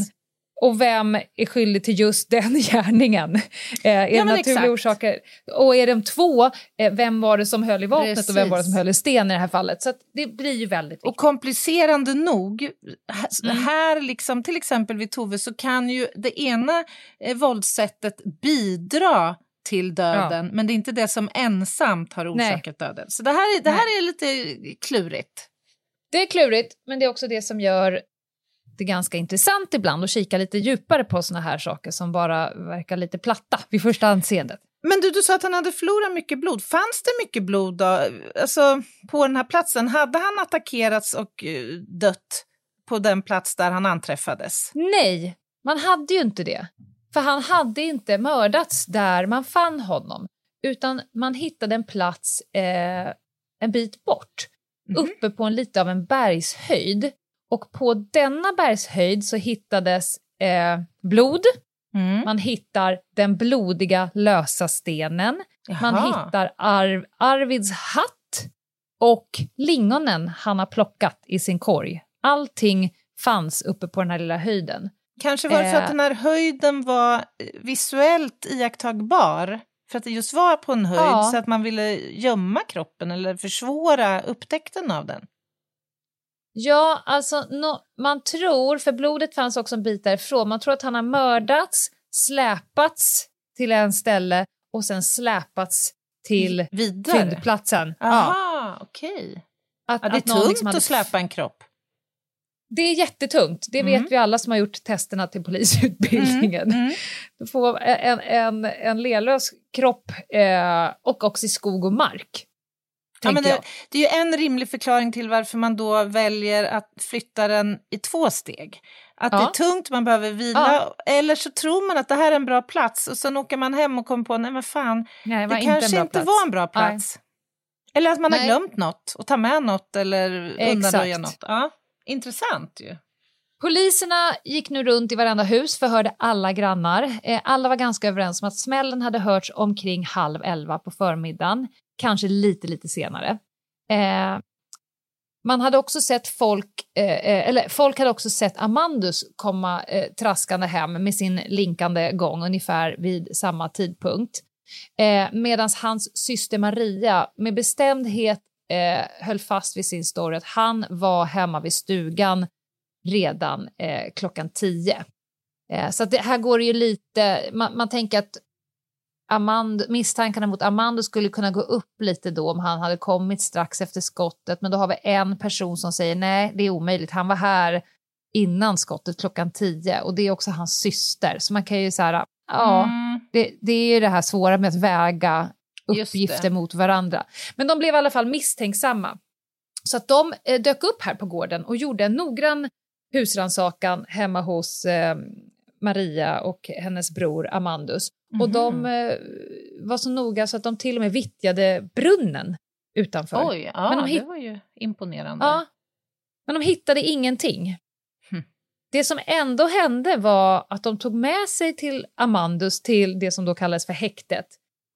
Och vem är skyldig till just den gärningen? Eh, är det men naturliga exakt. orsaker? Och är de två, eh, vem var det som höll i vapnet och vem var det som Precis. höll i sten i det här fallet? Så det blir ju väldigt viktigt. Och komplicerande nog, här, Mm. här liksom, till exempel vid Tove så kan ju det ena eh, våldssättet bidra till döden, men det är inte det som ensamt har Nej. orsakat döden. Så det här, är, det här är lite klurigt. Det är klurigt, men det är också det som gör det ganska intressant ibland att kika lite djupare på såna här saker som bara verkar lite platta vid första anseendet. Men du, du sa att han hade förlorat mycket blod. Fanns det mycket blod då? Alltså, på den här platsen? Hade han attackerats och eh, dött på den plats där han anträffades? Nej, man hade ju inte det. För han hade inte mördats där man fann honom, utan man hittade en plats eh, en bit bort, Mhm. uppe på en lite av en bergshöjd. Och på denna bergshöjd så hittades eh, blod, Mm. man hittar den blodiga lösa stenen, man Jaha. hittar Ar- Arvids hatt och lingonen han har plockat i sin korg. Allting fanns uppe på den här lilla höjden. Kanske var det så Eh. att den här höjden var eh, visuellt iakttagbar? För att det just var på en höjd Ja. så att man ville gömma kroppen eller försvåra upptäckten av den? Ja, alltså no, man tror, för blodet fanns också en bit därifrån, man tror att han har mördats, släpats till en ställe och sen släpats till Vidare? fyndplatsen. Ja, Aha, okej. att, Ja, det är att någon tungt liksom hade- att släpa en kropp. Det är jättetungt, det Mm. vet vi alla som har gjort testerna till polisutbildningen. Mm, mm. Du får en, en, en lelös kropp eh, och också i skog och mark. Ja, men det, det är ju en rimlig förklaring till varför man då väljer att flytta den i två steg. Att Ja. det är tungt, man behöver vila, eller så tror man att det här är en bra plats och sen åker man hem och kommer på, nej men fan, Nej, det det inte kanske inte plats. var en bra plats. Eller att man har Nej. glömt något och ta med något eller undanröja Exakt. något. Ja, intressant ju. Poliserna gick nu runt i varenda hus, förhörde alla grannar. Eh, alla var ganska överens om att smällen hade hörts omkring halv elva på förmiddagen, kanske lite, lite senare. Eh, man hade också sett folk, eh, eh, eller folk hade också sett Amandus komma eh, traskande hem med sin linkande gång ungefär vid samma tidpunkt. Eh, Medan hans syster Maria med bestämdhet eh, höll fast vid sin story att han var hemma vid stugan redan eh, klockan tio. Eh, så att det, här går det ju lite, man, man tänker att Amand, misstankarna mot Amando skulle kunna gå upp lite då om han hade kommit strax efter skottet, men då har vi en person som säger nej, det är omöjligt, han var här innan skottet klockan tio och det är också hans syster, så man kan ju så här, ja, Mm. det, det är ju det här svåra med att väga uppgifter mot varandra. Men de blev i alla fall misstänksamma. Så att de eh, dök upp här på gården och gjorde en noggrann husrannsakan hemma hos eh, Maria och hennes bror Amandus. Och de Mhm. eh, var så noga så att de till och med vittjade brunnen utanför. Oj, ja, Men de det hit- var ju imponerande. Ja, men de hittade ingenting. Hm. Det som ändå hände var att de tog med sig till Amandus till det som då kallades för häktet.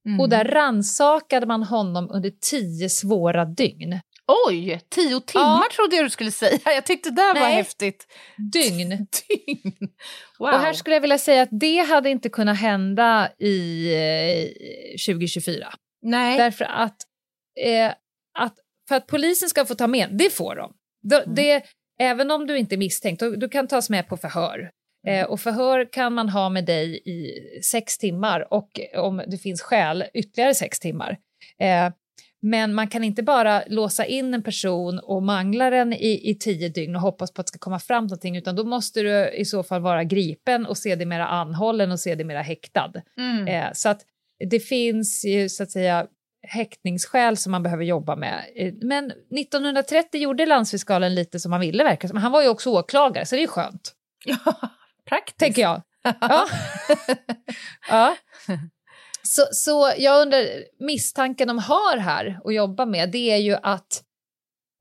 Mm. Och där rannsakade man honom under tio svåra dygn. Oj, tio timmar Ja. trodde jag du skulle säga. Jag tyckte det där var Nej. häftigt. Dygn. Dygn. Wow. Och här skulle jag vilja säga att det hade inte kunnat hända i eh, 2024. Nej. Därför att, eh, att för att polisen ska få ta med, det får de. de Mm. det, även om du inte är misstänkt, du, du kan tas med på förhör. Mm. Eh, och förhör kan man ha med dig i sex timmar och om det finns skäl ytterligare sex timmar. Men man kan inte bara låsa in en person och mangla den i, i tio dygn och hoppas på att det ska komma fram någonting, utan då måste du i så fall vara gripen och sedermera anhållen och sedermera häktad. Mm. Eh, så att det finns ju så att säga häktningsskäl som man behöver jobba med. Eh, Men 1930 gjorde landsfiskalen lite som han ville verkar som. Han var ju också åklagare, så det är ju skönt, Ja, praktiskt. tänker jag. Ja. ja. Så, så jag undrar, misstanken de har här att jobba med, det är ju att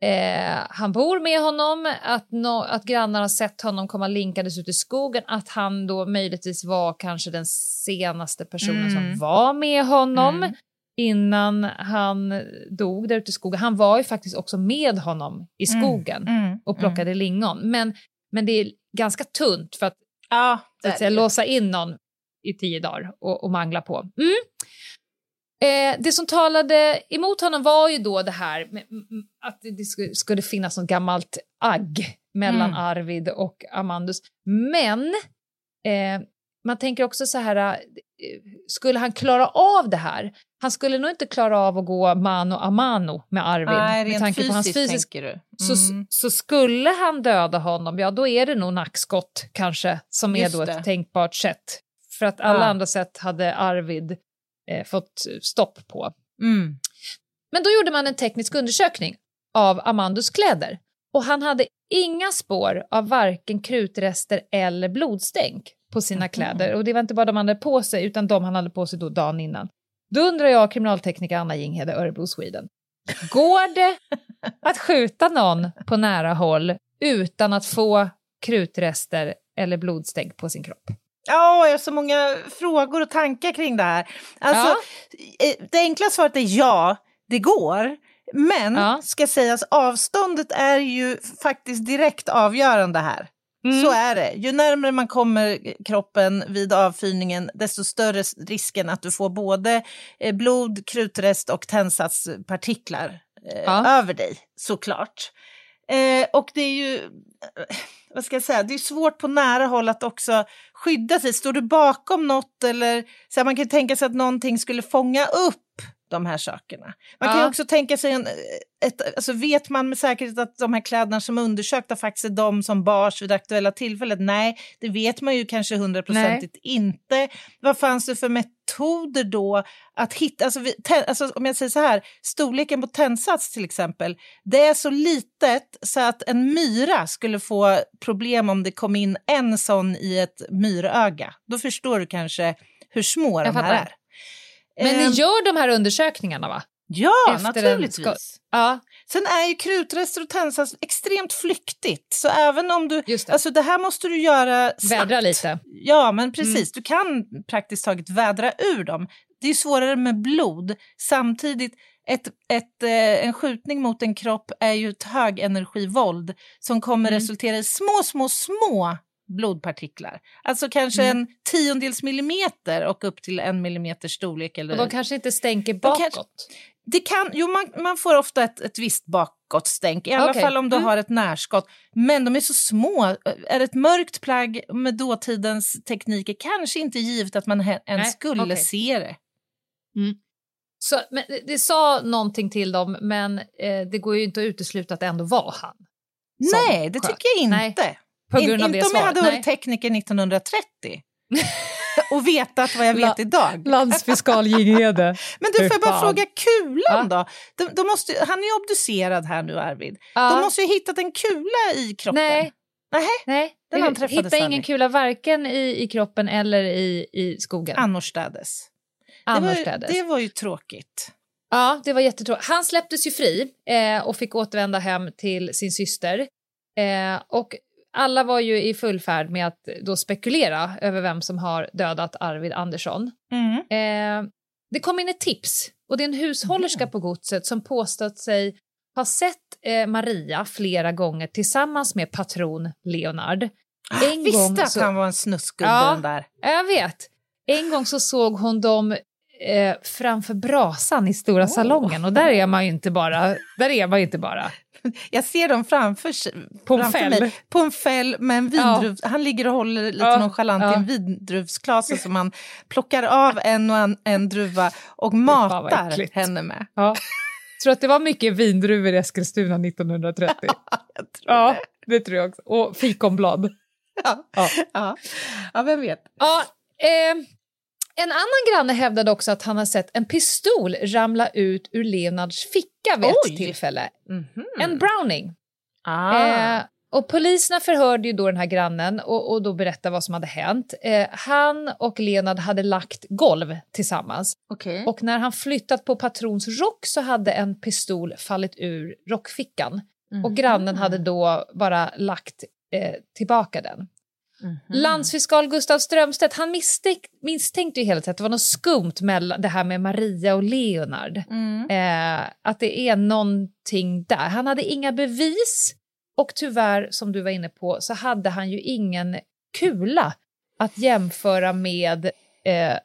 eh, han bor med honom, att, no, att grannar har sett honom komma linkandes ut i skogen, att han då möjligtvis var kanske den senaste personen Mm. som var med honom Mm. innan han dog där ute i skogen. Han var ju faktiskt också med honom i skogen Mm. och plockade lingon. Men, men det är ganska tunt för att Ja, att säga, låsa in någon i tio dagar och, och mangla på. Mm. Eh, det som talade emot honom var ju då det här med, mm, att det skulle, skulle finnas något gammalt agg mellan Mm. Arvid och Amandus. Men eh, man tänker också så här, eh, skulle han klara av det här? Han skulle nog inte klara av att gå mano a mano med Arvid Nej, med tanke på hans fysiskt tänker du. så, Mm. så skulle han döda honom, ja då är det nog nackskott kanske som är Just då ett det. tänkbart sätt. För att alla Ja. andra sätt hade Arvid eh, fått stopp på. Mm. Men då gjorde man en teknisk undersökning av Amandus kläder och han hade inga spår av varken krutrester eller blodstänk på sina Mhm. kläder. Och det var inte bara de han hade på sig utan de han hade på sig då dagen innan. Då undrar jag, kriminaltekniker Anna Jinghede, Örebro, Sweden. Går det att skjuta någon på nära håll utan att få krutrester eller blodstänk på sin kropp? Ja, jag har så många frågor och tankar kring det här. Alltså, eh, Det enkla svaret är ja, det går. Men, Ja. ska sägas, avståndet är ju faktiskt direkt avgörande här. Mm. Så är det. Ju närmare man kommer kroppen vid avfyrningen, desto större risken att du får både eh, blod, krutrest och tändsatspartiklar eh, Ja. över dig, såklart. Eh, och det är ju, eh, vad ska jag säga, det är svårt på nära håll att också skydda sig. Står du bakom något eller så här, man kan tänka sig att någonting skulle fånga upp de här sakerna. Man kan ju Ja. också tänka sig, en, ett, alltså vet man med säkerhet att de här kläderna som är undersökta faktiskt är de som bars vid det aktuella tillfället? Nej, det vet man ju kanske hundraprocentigt inte. Vad fanns det för metoder då att hitta, alltså, vi, te, alltså om jag säger så här, storleken på tändsats till exempel, det är så litet så att en myra skulle få problem om det kom in en sån i ett myröga. Då förstår du kanske hur små Jag de här fattar. är. Men Ehm, ni gör de här undersökningarna va? Ja, efter naturligtvis. Ja, Sen är ju krutrester och tändsats extremt flyktigt. Så även om du... just det. Alltså det här måste du göra snabbt. Vädra lite. Ja, men precis. Mm. Du kan praktiskt taget vädra ur dem. Det är svårare med blod. Samtidigt, ett, ett, eh, en skjutning mot en kropp är ju ett högenergivåld som kommer Mm. resultera i små, små, små blodpartiklar. Alltså kanske Mm. en tiondels millimeter och upp till en millimeters storlek. Eller... Och de kanske inte stänker De bakåt. kanske- Det kan, jo, man, man får ofta ett, ett visst bakåtstänk, i alla Okej. fall om du Mm. har ett närskott. Men de är så små. Är ett mörkt plagg med dåtidens tekniker kanske inte givet att man ens Nej, skulle okej. se det. Så, men det, sa någonting till dem, men eh, det går ju inte att utesluta att det ändå var han. Nej, det sköt. tycker jag inte. Nej, På grund In, av inte det om jag hade varit tekniker 1930 och vetat vad jag vet La- idag. Landsfiskal Ginghede. Men du, får jag bara fråga kulan Ja. då? De, de måste, han är obducerad här nu, Arvid. Ja. De måste ju ha hittat en kula i kroppen. Nej. Nähä, Nej, Den vi anträffades hittade ingen kula varken i, i kroppen eller i, i skogen. annorstädes. Det var, Annorstädes. det var ju tråkigt. Ja, det var jättetråkigt. Han släpptes ju fri eh, och fick återvända hem till sin syster. Eh, och alla var ju i full färd med att då spekulera över vem som har dödat Arvid Andersson. Mm. Eh, det kom in ett tips och det är en hushållerska på godset som påstått sig ha sett eh, Maria flera gånger tillsammans med patron Leonard. En Ah, Visste gång att så- han var en snuskgubbe Ja. där. Jag vet. En gång så såg hon dem eh, framför brasan i stora Åh. salongen och där är man ju inte bara, där är man inte bara. Jag ser dem framför, På en framför fäll. mig. På en fäll med en Ja. vindruv. Han ligger och håller lite Ja, nonchalant i ja. en vindruvsklase som man plockar av en och en, en druva och matar henne med. Ja. Tror att det var mycket vindruvor i Eskilstuna 1930? Jag tror ja, det. det tror jag också. Och fikonblad. Ja. Ja. Ja. ja, vem vet. Ja, eh, en annan granne hävdade också att han har sett en pistol ramla ut ur Leonards ficka vid Oj. ett tillfälle. Mhm. En Browning. Ah. Eh, och poliserna förhörde ju då den här grannen och, och då berättade vad som hade hänt. Eh, han och Leonard hade lagt golv tillsammans Okej. och när han flyttat på patrons rock så hade en pistol fallit ur rockfickan och grannen hade då bara lagt eh, tillbaka den. Mhm. Landsfiskal Gustav Strömstedt han misstänk, misstänkte ju hela tiden att det var något skumt mellan det här med Maria och Leonard. Mm. Eh, att det är någonting där. Han hade inga bevis och tyvärr, som du var inne på, så hade han ju ingen kula att jämföra med eh,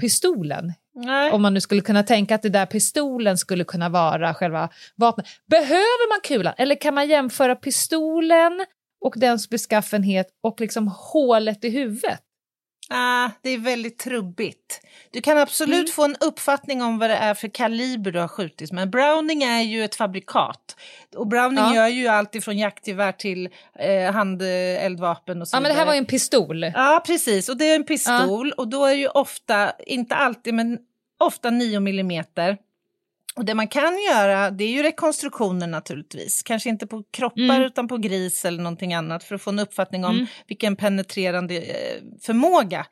pistolen. Nej. Om man nu skulle kunna tänka att det där pistolen skulle kunna vara själva vapnet. Behöver man kulan eller kan man jämföra pistolen och dens beskaffenhet och liksom hålet i huvudet? Ah, det är väldigt trubbigt. Du kan absolut Mm. få en uppfattning om vad det är för kaliber du har skjutit men Browning är ju ett fabrikat. Och Browning Ja. gör ju allt ifrån jaktgevär till eh, handeldvapen och så Ja, men det här var ju en pistol. Ja, precis. Och det är en pistol och då är ju ofta, inte alltid, men ofta 9 millimeter. Och det man kan göra, det är ju rekonstruktioner naturligtvis. Kanske inte på kroppar Mm. utan på gris eller någonting annat för att få en uppfattning om Mm. vilken penetrerande eh, förmåga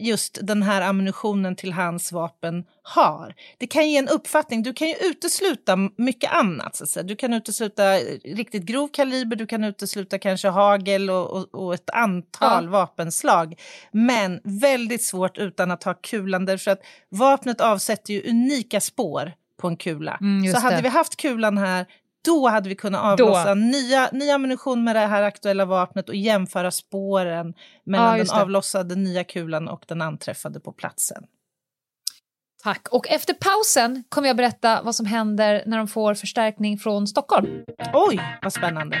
just den här ammunitionen till hans vapen har. Det kan ge en uppfattning. Du kan ju utesluta mycket annat. Så. Du kan utesluta eh, riktigt grov kaliber, du kan utesluta kanske hagel och, och, och ett antal Ja. vapenslag. Men väldigt svårt utan att ha kulan därför att vapnet avsätter ju unika spår på en kula. Mm, så hade det. vi haft kulan här då hade vi kunnat avlossa nya, ny ammunition med det här aktuella vapnet och jämföra spåren mellan Ja, den avlossade nya kulan och den anträffade på platsen. Tack. Och efter pausen kommer jag berätta vad som händer när de får förstärkning från Stockholm. Oj, vad spännande.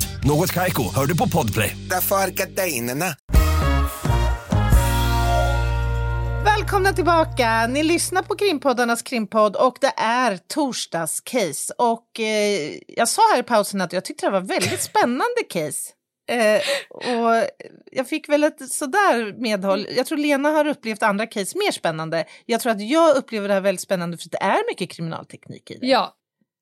Något Kaiko, hör du på Podplay. Därför är gardinerna. Välkomna tillbaka! Ni lyssnar på Krimpoddarnas krimpodd och det är torsdagscase. Och eh, jag sa här i pausen att jag tyckte det var väldigt spännande case. Eh, och jag fick väl ett sådär medhåll. Jag tror Lena har upplevt andra case mer spännande. Jag tror att jag upplever det här väldigt spännande för det är mycket kriminalteknik i det. Ja,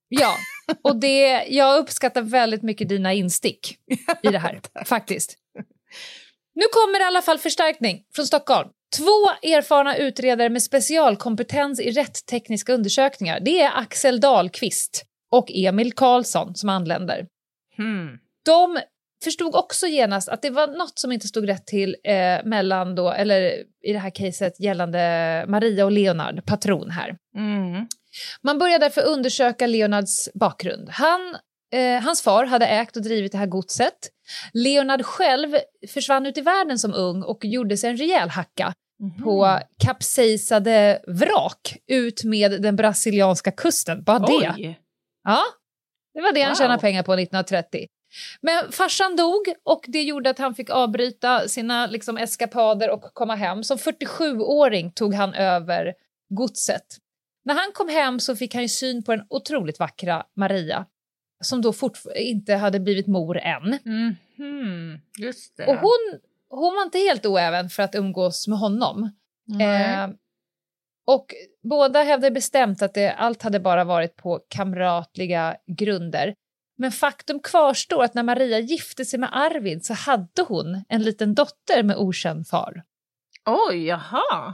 ja. Och det, jag uppskattar väldigt mycket dina instick i det här, faktiskt. Nu kommer i alla fall förstärkning från Stockholm. Två erfarna utredare med specialkompetens i rättstekniska undersökningar. Det är Axel Dahlqvist och Emil Karlsson som anländer. Hmm. De förstod också genast att det var något som inte stod rätt till eh, mellan då, eller i det här caset gällande Maria och Leonard, patron här. Mm. Man började därför undersöka Leonards bakgrund. Han, eh, hans far hade ägt och drivit det här godset. Leonard själv försvann ut i världen som ung och gjorde sig en rejäl hacka på kapsejsade vrak ut med den brasilianska kusten. Bara det. Oj! Ja, det var det han Wow. tjänade pengar på 1930. Men farsan dog och det gjorde att han fick avbryta sina liksom, eskapader och komma hem. Som 47-åring tog han över godset. När han kom hem så fick han ju syn på den otroligt vackra Maria som då fortfar- inte hade blivit mor än. Mhm, Just det. Och hon, hon var inte helt oäven för att umgås med honom. Eh, och båda hävdade bestämt att det, allt hade bara varit på kamratliga grunder. Men faktum kvarstår att när Maria gifte sig med Arvid så hade hon en liten dotter med okänd far. Oj, jaha.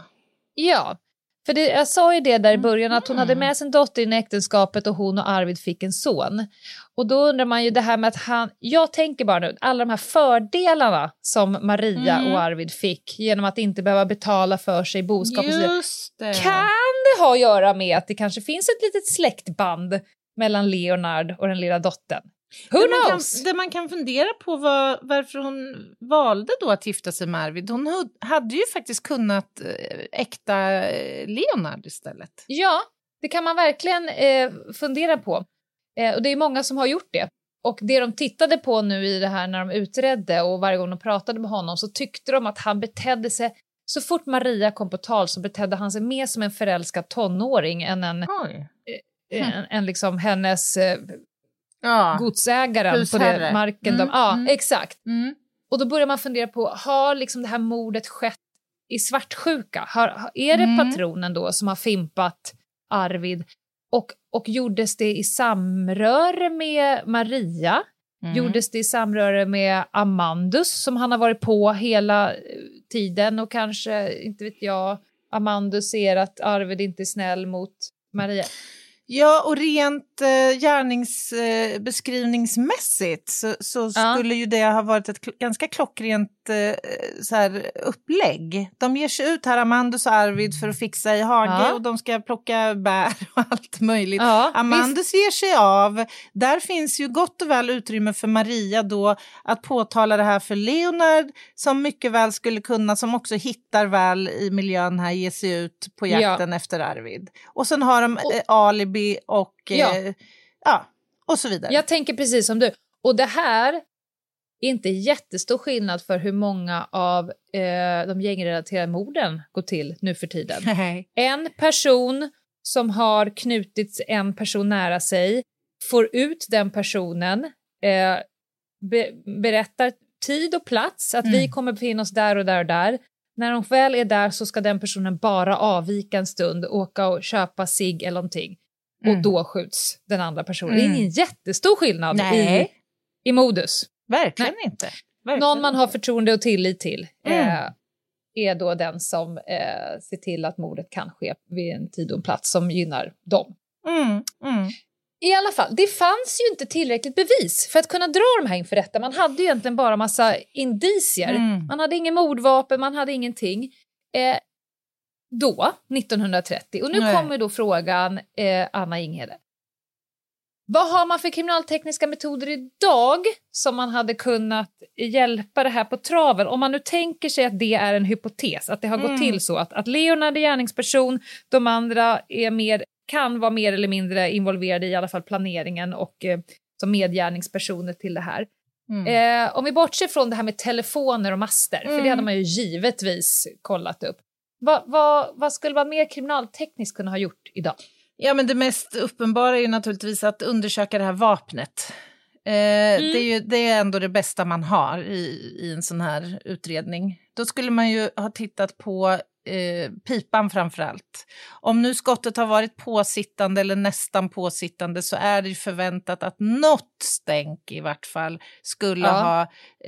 Ja, för det, jag sa ju det där i början att hon hade med sin dotter in i äktenskapet och hon och Arvid fick en son. Och då undrar man ju det här med att han, jag tänker bara nu, alla de här fördelarna som Maria Mm. och Arvid fick genom att inte behöva betala för sig boskap. Just det. Kan det ha att göra med att det kanske finns ett litet släktband mellan Leonard och den lilla dottern? Who det, man kan, knows? det man kan fundera på var varför hon valde då att gifta sig med Arvid. Hon hade ju faktiskt kunnat eh, äkta eh, Leonard istället. Ja, det kan man verkligen eh, fundera på. Eh, och det är många som har gjort det. Och det de tittade på nu i det här när de utredde och varje gång de pratade med honom så tyckte de att han betedde sig så fort Maria kom på tal så betedde han sig mer som en förälskad tonåring än en, Oj. en, en liksom hennes eh, Ja. godsägaren på Husherre. den marken. Mm, de, ja, mm. exakt. Mm. Och då börjar man fundera på, har liksom det här mordet skett i svartsjuka? Har, har- är det Mm. patronen då som har fimpat Arvid? Och, och gjordes det i samröre med Maria? Mm. Gjordes det i samröre med Amandus som han har varit på hela eh, tiden och kanske, inte vet jag, Amandus ser att Arvid inte är snäll mot Maria. Ja, och rent eh, gärningsbeskrivningsmässigt så, så Ja. skulle ju det ha varit ett kl- ganska klockrent eh, så här, upplägg. De ger sig ut här, Amandus och Arvid, för att fixa i hage Ja. och de ska plocka bär och allt möjligt. Ja, Amandus ger sig av. Där finns ju gott och väl utrymme för Maria då att påtala det här för Leonard som mycket väl skulle kunna, som också hittar väl i miljön här, ge sig ut på Ja. jakten efter Arvid. Och sen har de eh, alibi och Ja. eh, ja, och så vidare. Jag tänker precis som du. Och det här är inte jättestor skillnad för hur många av eh, de gängrelaterade morden går till nu för tiden. Nej. En person som har knutits en person nära sig får ut den personen, eh, be, berättar tid och plats, att vi Mm. kommer befinna oss där och där och där. När de väl är där så ska den personen bara avvika en stund, åka och köpa sig eller någonting. Och Mm. då skjuts den andra personen. Mm. Det är ingen jättestor skillnad i, Nej, i modus. verkligen inte. Verkligen. Någon man har förtroende och tillit till Mm. eh, är då den som eh, ser till att mordet kan ske vid en tid och en plats som gynnar dem. Mm, mm. I alla fall, det fanns ju inte tillräckligt bevis för att kunna dra de här inför rätta. Man hade ju egentligen bara massa indicier. Mm. Man hade ingen mordvapen, man hade ingenting. Eh, då, 1930. Och nu Nej. kommer då frågan, eh, Anna Inghede. Vad har man för kriminaltekniska metoder idag som man hade kunnat hjälpa det här på traven? Om man nu tänker sig att det är en hypotes, att det har gått Mm. till så att, att Leonard är gärningsperson, de andra är mer, kan vara mer eller mindre involverade i alla fall planeringen och eh, som medgärningspersoner till det här. Mm. Eh, om vi bortser från det här med telefoner och master, för det Mm. hade man ju givetvis kollat upp. Vad, vad, vad skulle man mer kriminaltekniskt kunna ha gjort idag? Ja, men det mest uppenbara är ju naturligtvis att undersöka det här vapnet. Eh, det, är ju, det är ändå det bästa man har i, i en sån här utredning. Då skulle man ju ha tittat på eh, pipan framför allt. Om nu skottet har varit påsittande eller nästan påsittande så är det förväntat att något stänk i vart fall skulle Ja. ha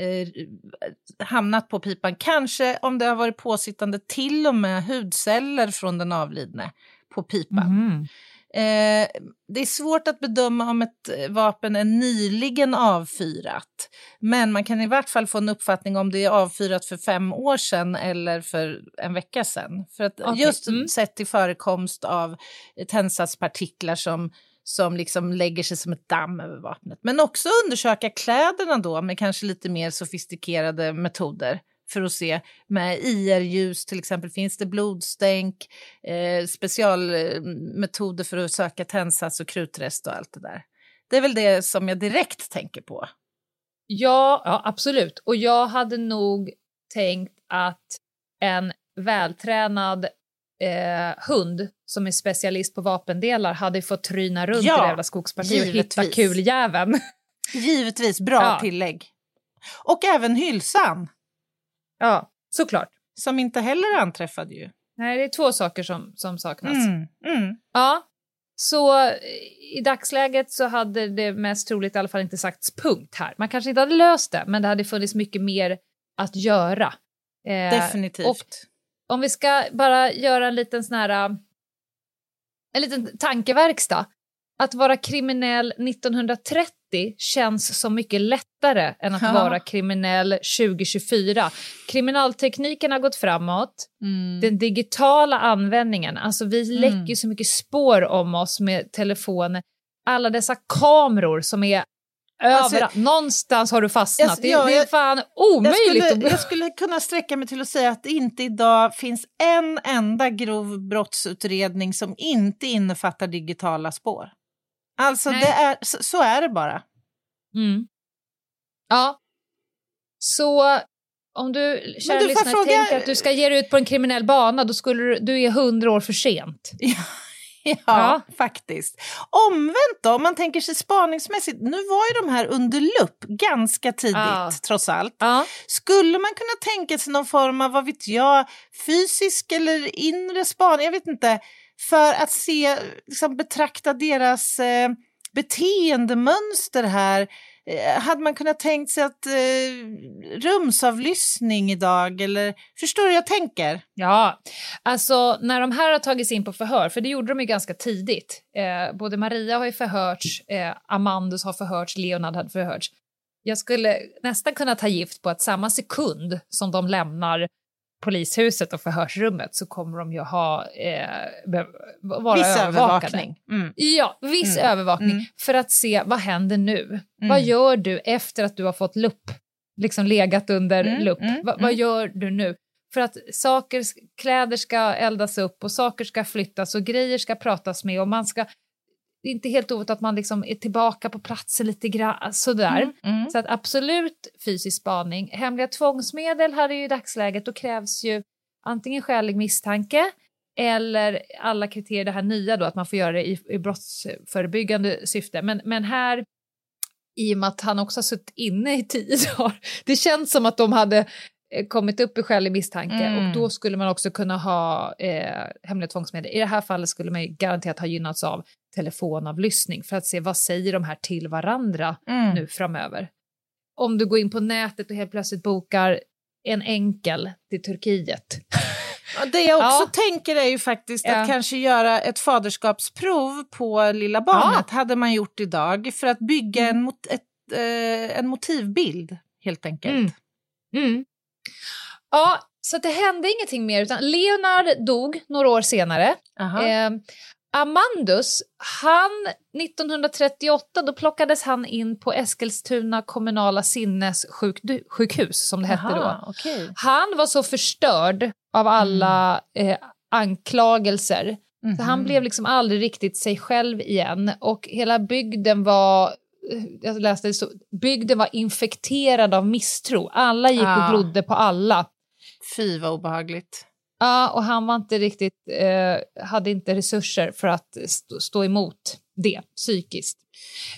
eh, hamnat på pipan. Kanske om det har varit påsittande till och med hudceller från den avlidne på pipan. Eh, det är svårt att bedöma om ett eh, vapen är nyligen avfyrat. Men man kan i vart fall få en uppfattning om det är avfyrat för fem år sedan eller för en vecka sedan. För att Okej, just mm. sett till förekomst av tändsatspartiklar som som liksom lägger sig som ett damm över vapnet. Men också undersöka kläderna då med kanske lite mer sofistikerade metoder för att se med IR-ljus till exempel, finns det blodstänk, eh, specialmetoder för att söka tändsats och krutrest och allt det där. Det är väl det som jag direkt tänker på. Ja, ja, absolut. Och jag hade nog tänkt att en vältränad eh, hund som är specialist på vapendelar hade fått tryna runt Ja, i det jävla skogspartiet och hitta kuljäveln. Givetvis, bra Ja. tillägg. Och även hylsan, ja, såklart. som inte heller anträffade ju. Nej, det är två saker som, som saknas. Mm, mm. Ja, så eh, i dagsläget så hade det mest troligt i alla fall inte sagts punkt här. Man kanske inte hade löst det, men det hade funnits mycket mer att göra. Eh, Definitivt. och om vi ska bara göra en liten sån här... äh, En liten tankeverkstad. Att vara kriminell 1930 känns så mycket lättare än att Ja. vara kriminell 2024. Kriminaltekniken har gått framåt. Mm. Den digitala användningen, alltså vi lägger ju så mycket spår om oss med telefoner. Alla dessa kameror som är Alltså, överallt. Någonstans har du fastnat. jag- det, ja, det är jag- fan Jag omöjligt. skulle, att- jag skulle kunna sträcka mig till att säga att det inte idag finns en enda grov brottsutredning som inte innefattar digitala spår. Alltså, Nej. det är, så, så är det bara. Mm. Ja. Så om du, kära du, lyssnare, fråga- tänker att du ska ge dig ut på en kriminell bana, då skulle du, du är hundra år för sent. Ja, Ja. faktiskt. Omvänt då, om man tänker sig spaningsmässigt, nu var ju de här under lupp ganska tidigt, Ja. trots allt. Ja. Skulle man kunna tänka sig någon form av, vad vet jag, fysisk eller inre spaning, jag vet inte, för att se, liksom betrakta deras eh, beteendemönster här. Eh, hade man kunnat tänkt sig att eh, rumsavlyssning idag, eller förstår du hur jag tänker? ja, alltså när de här har tagits in på förhör, för det gjorde de ju ganska tidigt. Eh, både Maria har ju förhörts, eh, Amandus har förhörts, Leonard hade förhörts. Jag skulle nästan kunna ta gift på att samma sekund som de lämnar polishuset och förhörsrummet så kommer de ju ha eh, vara Viss övervakning. Mm. Ja, viss Mm. övervakning Mm. för att se vad händer nu. Mm. Vad gör du efter att du har fått lupp? Liksom legat under Mm, lupp. mm, Va, mm. Vad gör du nu? För att saker, kläder ska eldas upp och saker ska flyttas och grejer ska pratas med och man ska... Det är inte helt ovanligt att man liksom är tillbaka på platsen lite grann sådär. Mm. Mm. Så att absolut fysisk spaning. Hemliga tvångsmedel här i dagsläget, då krävs ju antingen skälig misstanke eller alla kriterier, det här nya då, att man får göra det i, i brottsförebyggande syfte. Men, men här, i och med att han också har suttit inne i tio dagar, det känns som att de hade kommit upp i skälig misstanke Mm. och då skulle man också kunna ha eh, hemliga tvångsmedel. I det här fallet skulle man ju garanterat ha gynnats av telefonavlyssning för att se vad säger de här till varandra Mm. nu framöver. Om du går in på nätet och helt plötsligt bokar en enkel till Turkiet. Ja, Det jag också Ja. tänker är ju faktiskt Ja. att kanske göra ett faderskapsprov på lilla barnet, hade man gjort idag, för att bygga en, mot, ett, eh, en motivbild, helt enkelt. Mm. Mm. Ja, så det hände ingenting mer, utan Leonard dog några år senare. Eh, Amandus, han 1938 då plockades han in på Eskilstuna kommunala sinnessjukhus som det hette då. Aha, okej. Han var så förstörd av alla eh, anklagelser så han Mhm. blev liksom aldrig riktigt sig själv igen och hela bygden var jag läste det så, bygden var infekterad av misstro. Alla gick Ah. och glodde på alla. Fy vad obehagligt. Ja, och han var inte riktigt, eh, hade inte resurser för att stå, stå emot det psykiskt.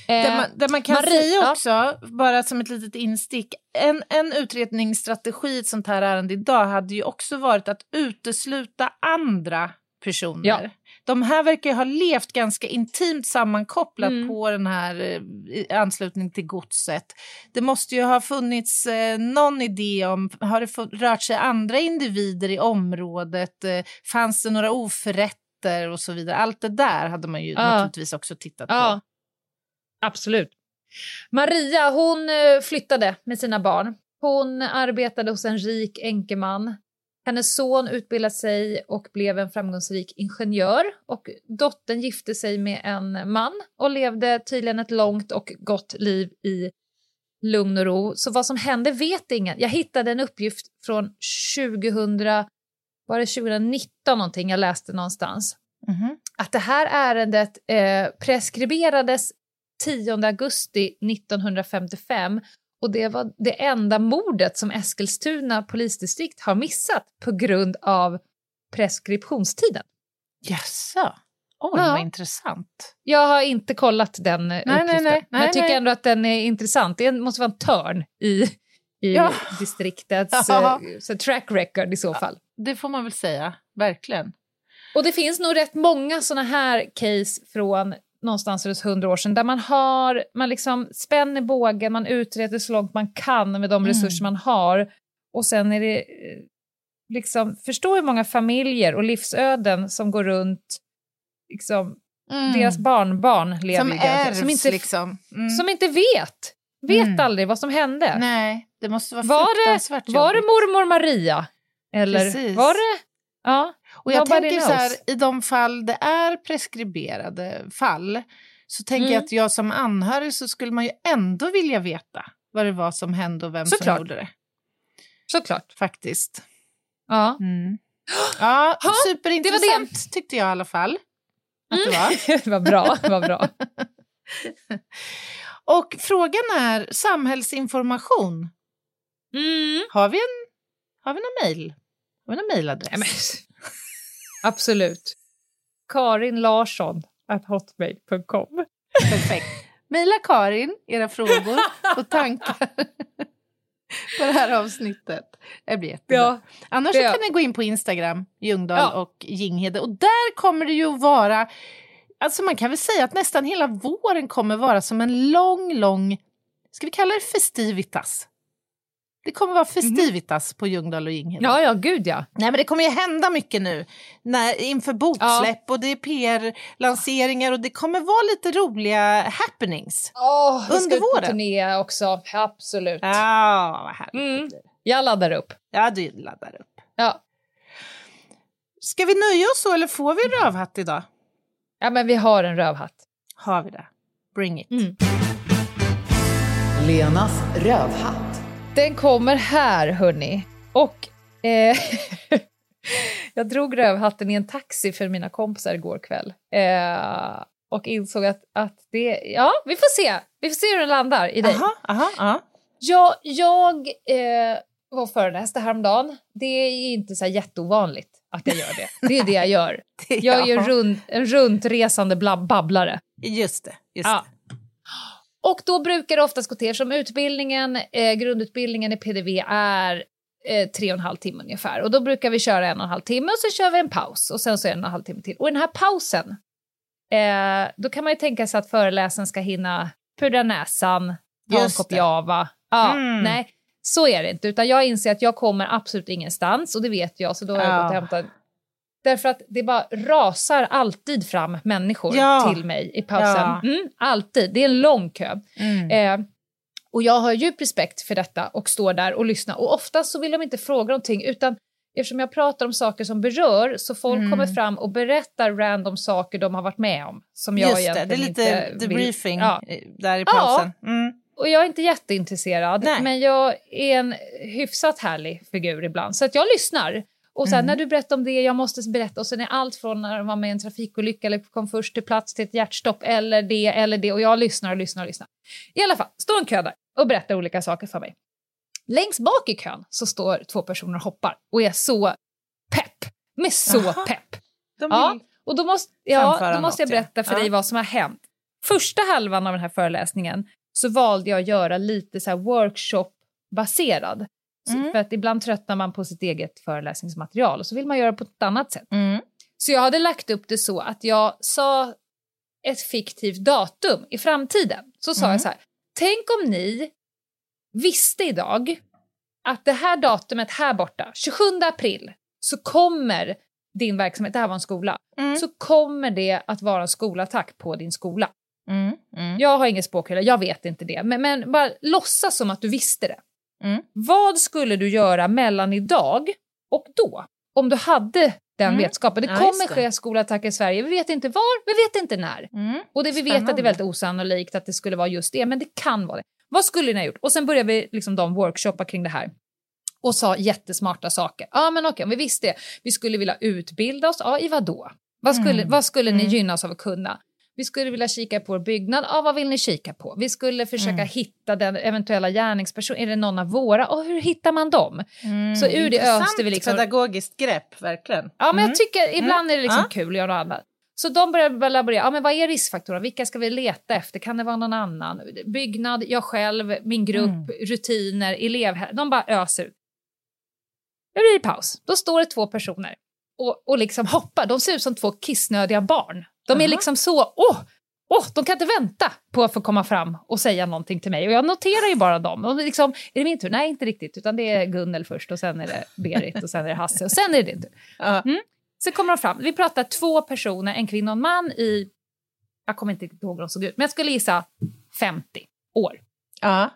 Eh, Det man, det man kan Marie- säga ja. också, bara som ett litet instick, en, en utredningsstrategi i ett sånt här ärende idag hade ju också varit att utesluta andra personer. Ja. De här verkar ha levt ganska intimt sammankopplat Mm. på den här eh, i anslutning till godset. Det måste ju ha funnits eh, någon idé om, har det rört sig andra individer i området? Eh, fanns det några oförrätter och så vidare? Allt det där hade man ju Ja. naturligtvis också tittat på. Ja, absolut. Maria hon eh, flyttade med sina barn. Hon arbetade hos en rik enkeman. Hennes son utbildade sig och blev en framgångsrik ingenjör och dottern gifte sig med en man och levde tydligen ett långt och gott liv i lugn och ro. Så vad som hände vet ingen. Jag hittade en uppgift från 2000, var det 2019 någonting jag läste någonstans Mhm. att det här ärendet eh, preskriberades 10 augusti 1955 och det var det enda mordet som Eskilstuna polisdistrikt har missat på grund av preskriptionstiden. Jaså? Oj, Ja. vad intressant. Jag har inte kollat den nej, uppgiften, nej, men jag nej, tycker nej. ändå att den är intressant. Det måste vara en törn i, i Ja. distriktets Ja. eh, så track record i så fall. Det får man väl säga, verkligen. Och det finns nog rätt många såna här case från någonstans runt 100 år sedan där man har, man liksom spänner bågen, man utreder så långt man kan med de Mm. resurser man har och sen är det eh, liksom, förstå hur många familjer och livsöden som går runt, liksom, deras barnbarn lever Mm. Som ärvs som inte, liksom. Mm. som inte vet, vet Mm. aldrig vad som hände. Nej, det måste vara Var det, fruktansvärt var det jobbigt. mormor Maria? Eller Precis. var det, ja, Och jag Nobody tänker så här, i de fall det är preskriberade fall så tänker Mm. jag att jag som anhörig så skulle man ju ändå vilja veta vad det var som hände och vem som Såklart. gjorde det. såklart. Faktiskt. Ja. Mm. Ja, Ha, superintressant tyckte jag i alla fall. Att det var. det var bra, det var bra. Och frågan är samhällsinformation. Mm. Har vi en, har vi någon mejl? Har vi någon mejladress? Absolut. Karin Larsson at hotmail.com. Perfekt. Mejla Karin era frågor och tankar på det här avsnittet. Det blir jättebra. Ja, Annars gör- kan ni gå in på Instagram, Ljungdahl Ja. och Ginghede. Och där kommer det ju att vara... Alltså man kan väl säga att nästan hela våren kommer vara som en lång, lång... Ska vi kalla det festivitas? Det kommer vara festivitas på Ljungdahl och Ginghede. ja, ja, gud ja. Nej, men det kommer ju hända mycket nu när, inför boksläpp och det är PR-lanseringar och det kommer vara lite roliga happenings. Oh, vi ska Under ut på våren. turné också, absolut. Ja, vad härligt Mm. Jag laddar upp. Ja, du laddar upp. Ja. Ska vi nöja oss så eller får vi en rövhatt idag? ja, men vi har en rövhatt. Har vi det? Bring it. Mm. Lenas rövhatt. Den kommer här, hörni. Och eh, jag drog rövhatten i en taxi för mina kompisar igår kväll. Eh, och insåg att, att det... Ja, vi får se. Vi får se hur den landar i dig. Aha, aha, aha. Ja, jag eh, var föreläste häromdagen. Det är inte så jätteovanligt att jag gör det. Det är det jag gör. Jag är ju en, rund, en runtresande babblare. Just det. Just Ja. det. Och då brukar det oftast gå till som utbildningen, eh, grundutbildningen i PDV är eh, tre och en halv timme ungefär. Och då brukar vi köra en och en halv timme och så kör vi en paus och sen så är det en och en halv timme till. Och i den här pausen, eh, då kan man ju tänka sig att föreläsaren ska hinna pudra näsan, ta en kopp java. Ja, Mm. nej. Så är det inte, utan jag inser att jag kommer absolut ingenstans och det vet jag, så då har jag Ja. gått och hämtat Därför att det bara rasar alltid fram människor Ja. till mig i pausen. Ja. Mm, alltid, det är en lång kö. Mm. Eh, och jag har djup respekt för detta och står där och lyssnar. Och oftast så vill de inte fråga någonting utan eftersom jag pratar om saker som berör så folk Mm. kommer fram och berättar random saker de har varit med om. Som jag Just det, det är lite debriefing Ja. där i pausen. Mm. Och jag är inte jätteintresserad, Nej. men jag är en hyfsat härlig figur ibland. Så att jag lyssnar. Och här, Mm. när du berättar om det, jag måste berätta. Och sen är allt från när de var med i en trafikolycka eller kom först till plats till ett hjärtstopp eller det eller det. Och jag lyssnar och lyssnar och lyssnar. I alla fall, står en kö där och berättar olika saker för mig. Längst bak i kön så står två personer och hoppar och är så pepp. Med så Jaha. pepp. De Ja, och då måste, ja, då måste jag berätta för Ja. dig vad som har hänt. Första halvan av den här föreläsningen så valde jag att göra lite så här workshop-baserad. Mm. För att ibland tröttnar man på sitt eget föreläsningsmaterial och så vill man göra på ett annat sätt. Mm. Så jag hade lagt upp det så att jag sa ett fiktivt datum i framtiden. Så sa Mm. jag så här, tänk om ni visste idag att det här datumet här borta, 27 april, så kommer din verksamhet, det här var en skola, Mm. så kommer det att vara en skolattack på din skola. Mm. Mm. Jag har ingen spåkula, jag vet inte det, men, men bara låtsas som att du visste det. Mm. Vad skulle du göra mellan idag och då? Om du hade den Mm. vetskapen. Det Ja, kommer det. ske skolattacker i Sverige, vi vet inte var, vi vet inte när. Mm. Och det vi vet att det är väldigt osannolikt att det skulle vara just det, men det kan vara det. Vad skulle ni ha gjort? Och sen började vi liksom de workshoppa kring det här och sa jättesmarta saker. Ja, men okej, om vi visste det. Vi skulle vilja utbilda oss. Ja, i vad då? Vad skulle, Mm. vad skulle ni Mm. gynnas av att kunna? Vi skulle vilja kika på vår byggnad. Ja, vad vill ni kika på? Vi skulle försöka Mm. hitta den eventuella gärningspersonen. Är det någon av våra? Och hur hittar man dem? Mm. Så ur det öste vi liksom- pedagogiskt grepp, verkligen. Ja, men Mm. jag tycker ibland är det liksom Ja. kul att göra något annat. Så de börjar laborera. Ja, men vad är riskfaktorer? Vilka ska vi leta efter? Kan det vara någon annan? Byggnad, jag själv, min grupp, Mm. rutiner, elev. De bara öser ut. Nu blir det paus. Då står det två personer och, och liksom hoppar. De ser ut som två kissnödiga barn. De är liksom så... Åh! Åh, de kan inte vänta på att få komma fram och säga någonting till mig. Och jag noterar ju bara dem. Och liksom, är det min tur? Nej, inte riktigt. Utan det är Gunnel först och sen är det Berit och sen är det Hasse och sen är det din tur. Ja. Sen kommer de fram. Vi pratar två personer, en kvinna och en man i... Jag kommer inte ihåg hur de såg ut, men jag skulle gissa 50 år. Ja.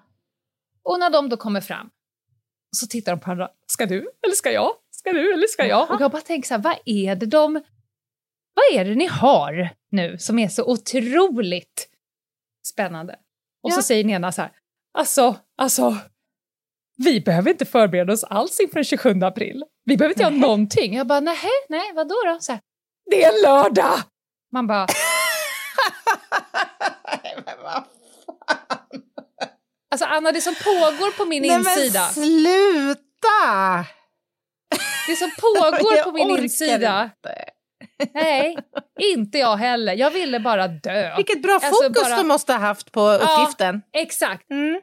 Och när de då kommer fram så tittar de på varandra. Ska du eller ska jag? Ska du eller ska jag? Och jag bara tänker så här, vad är det de... Vad är det ni har nu som är så otroligt spännande? Och så Ja. säger den ena så här, alltså, alltså, vi behöver inte förbereda oss alls inför den 27 april. Vi behöver inte göra någonting. Jag bara, nej, nej, vadå då? Så här, det är lördag! Man bara, Men vad alltså Anna, det som pågår på min Nej, insida, men sluta! det som pågår på min insida, inte. Nej, inte jag heller. Jag ville bara dö. Vilket bra Alltså, fokus bara- du måste ha haft på uppgiften. Exakt. Mm.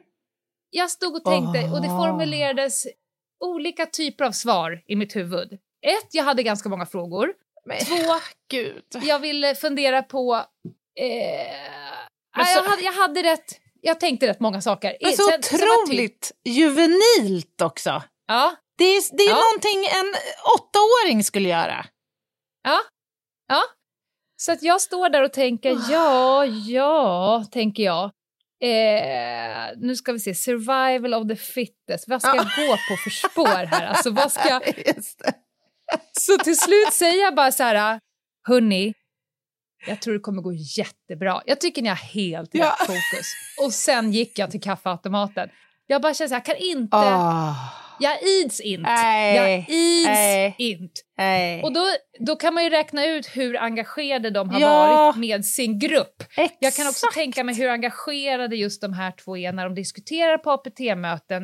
Jag stod och tänkte och det formulerades olika typer av svar i mitt huvud. Ett, jag hade ganska många frågor. Men Två, gud. jag ville fundera på... Eh, så- jag, hade, jag hade rätt... Jag tänkte rätt många saker. Men så sen- sen otroligt juvenilt också. Ja, Det är, det är Ja. någonting en åttaåring skulle göra. Ja, ja. Så att jag står där och tänker, ja, ja, tänker jag. Eh, nu ska vi se, survival of the fittest. Vad ska Ja. jag gå på för spår här? Alltså, vad ska. Så till slut säger jag bara så här, hörni, jag tror det kommer gå jättebra. Jag tycker ni har helt Ja. rätt fokus. Och sen gick jag till kaffeautomaten. Jag bara känner så här, jag kan inte, Åh, jag ids inte. Nej. Jag ids Nej. inte. nej. Och då, då kan man ju räkna ut hur engagerade de har Ja. varit med sin grupp. Jag kan också Exakt. tänka mig hur engagerade just de här två är när de diskuterar på APT-möten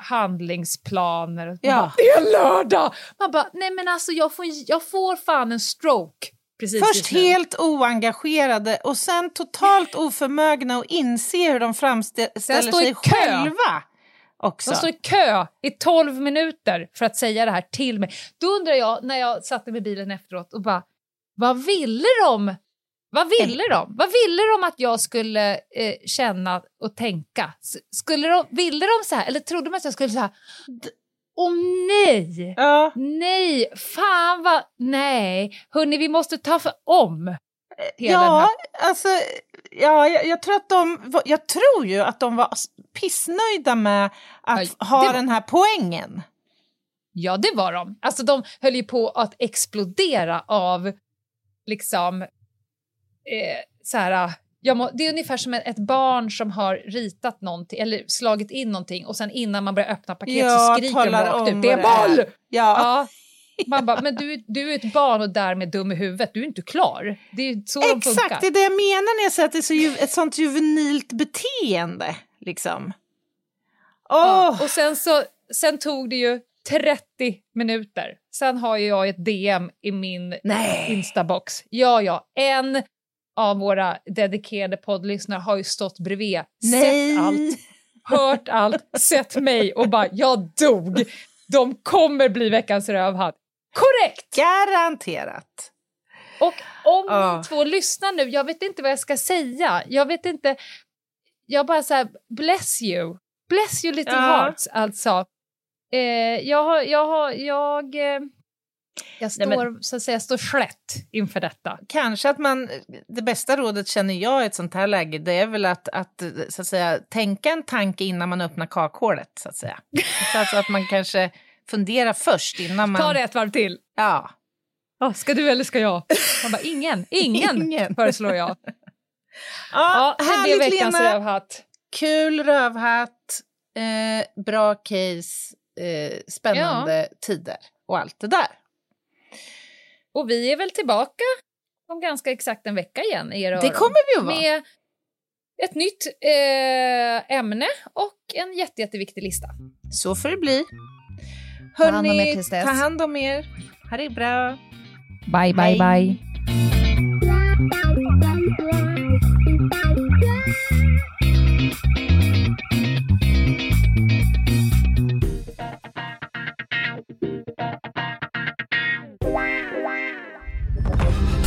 handlingsplaner. Ja. bara, det är lördag! Man bara, nej men alltså jag får, jag får fan en stroke. Precis Först helt oengagerade och sen totalt oförmögna att inse hur de framställer sig kö. själva. Också. De står i kö i 12 minuter för att säga det här till mig. Då undrar jag, när jag satte mig i bilen efteråt och bara, vad ville de Vad ville de? Vad ville de att jag skulle eh, känna och tänka? Skulle de, ville de så här, eller trodde de att jag skulle säga Åh nej! Ja. Nej, fan vad... Nej, hörni, vi måste ta för om. Hela den Ja, här- alltså, ja jag, jag tror att de, jag tror ju att de var pissnöjda med att det ha var- den här poängen. Ja, det var de. Alltså, de höll ju på att explodera av liksom... Eh, så här, jag må, det är ungefär som ett barn som har ritat någonting eller slagit in någonting och sen innan man börjar öppna paket Ja, så skriker de rakt ut. Det är en det boll! är. Ja. Ja. Man bara, men du, du är ett barn och därmed dum i huvudet. Du är inte klar. Det är så de funkar. Exakt, det är det jag menar när jag säger att det är så ju, ett sånt juvenilt beteende. Liksom. Åh! Ja, och sen, så, sen tog det ju 30 minuter. Sen har ju jag ett DM i min Nej. Instabox. Ja, ja. En av våra dedikerade poddlyssnare har ju stått bredvid, Nej. sett allt, hört allt, sett mig och bara “jag dog”. De kommer bli veckans rövhatt. Korrekt! Garanterat. Och om Ja. ni två lyssnar nu, jag vet inte vad jag ska säga. Jag vet inte... Jag bara så här, bless you. Bless you little Ja. hearts, alltså. Eh, jag har... Jag, har, jag, eh, jag står, Nej, men- så att säga, står slätt inför detta. Kanske att man, det bästa rådet känner jag i ett sånt här läge, det är väl att, att, så att säga, tänka en tanke innan man öppnar kakhålet, så att säga. Så alltså att man kanske funderar först innan man... Ta det ett varv till. Ja. Oh, ska du eller ska jag? Man bara, ingen, ingen, Ingen. föreslår jag. Ja, Ja, det blir härligt veckans Lena. rövhatt. Kul rövhatt, eh, bra case, eh, spännande tider och allt det där. Och vi är väl tillbaka om ganska exakt en vecka igen i era Det kommer vi att vara. med ett nytt eh, ämne och en jätte, jätteviktig lista. Så får det bli. Ta hand om Hörni, er tills dess. ta hand om er. Ha det bra. Bye, bye, Hej. bye.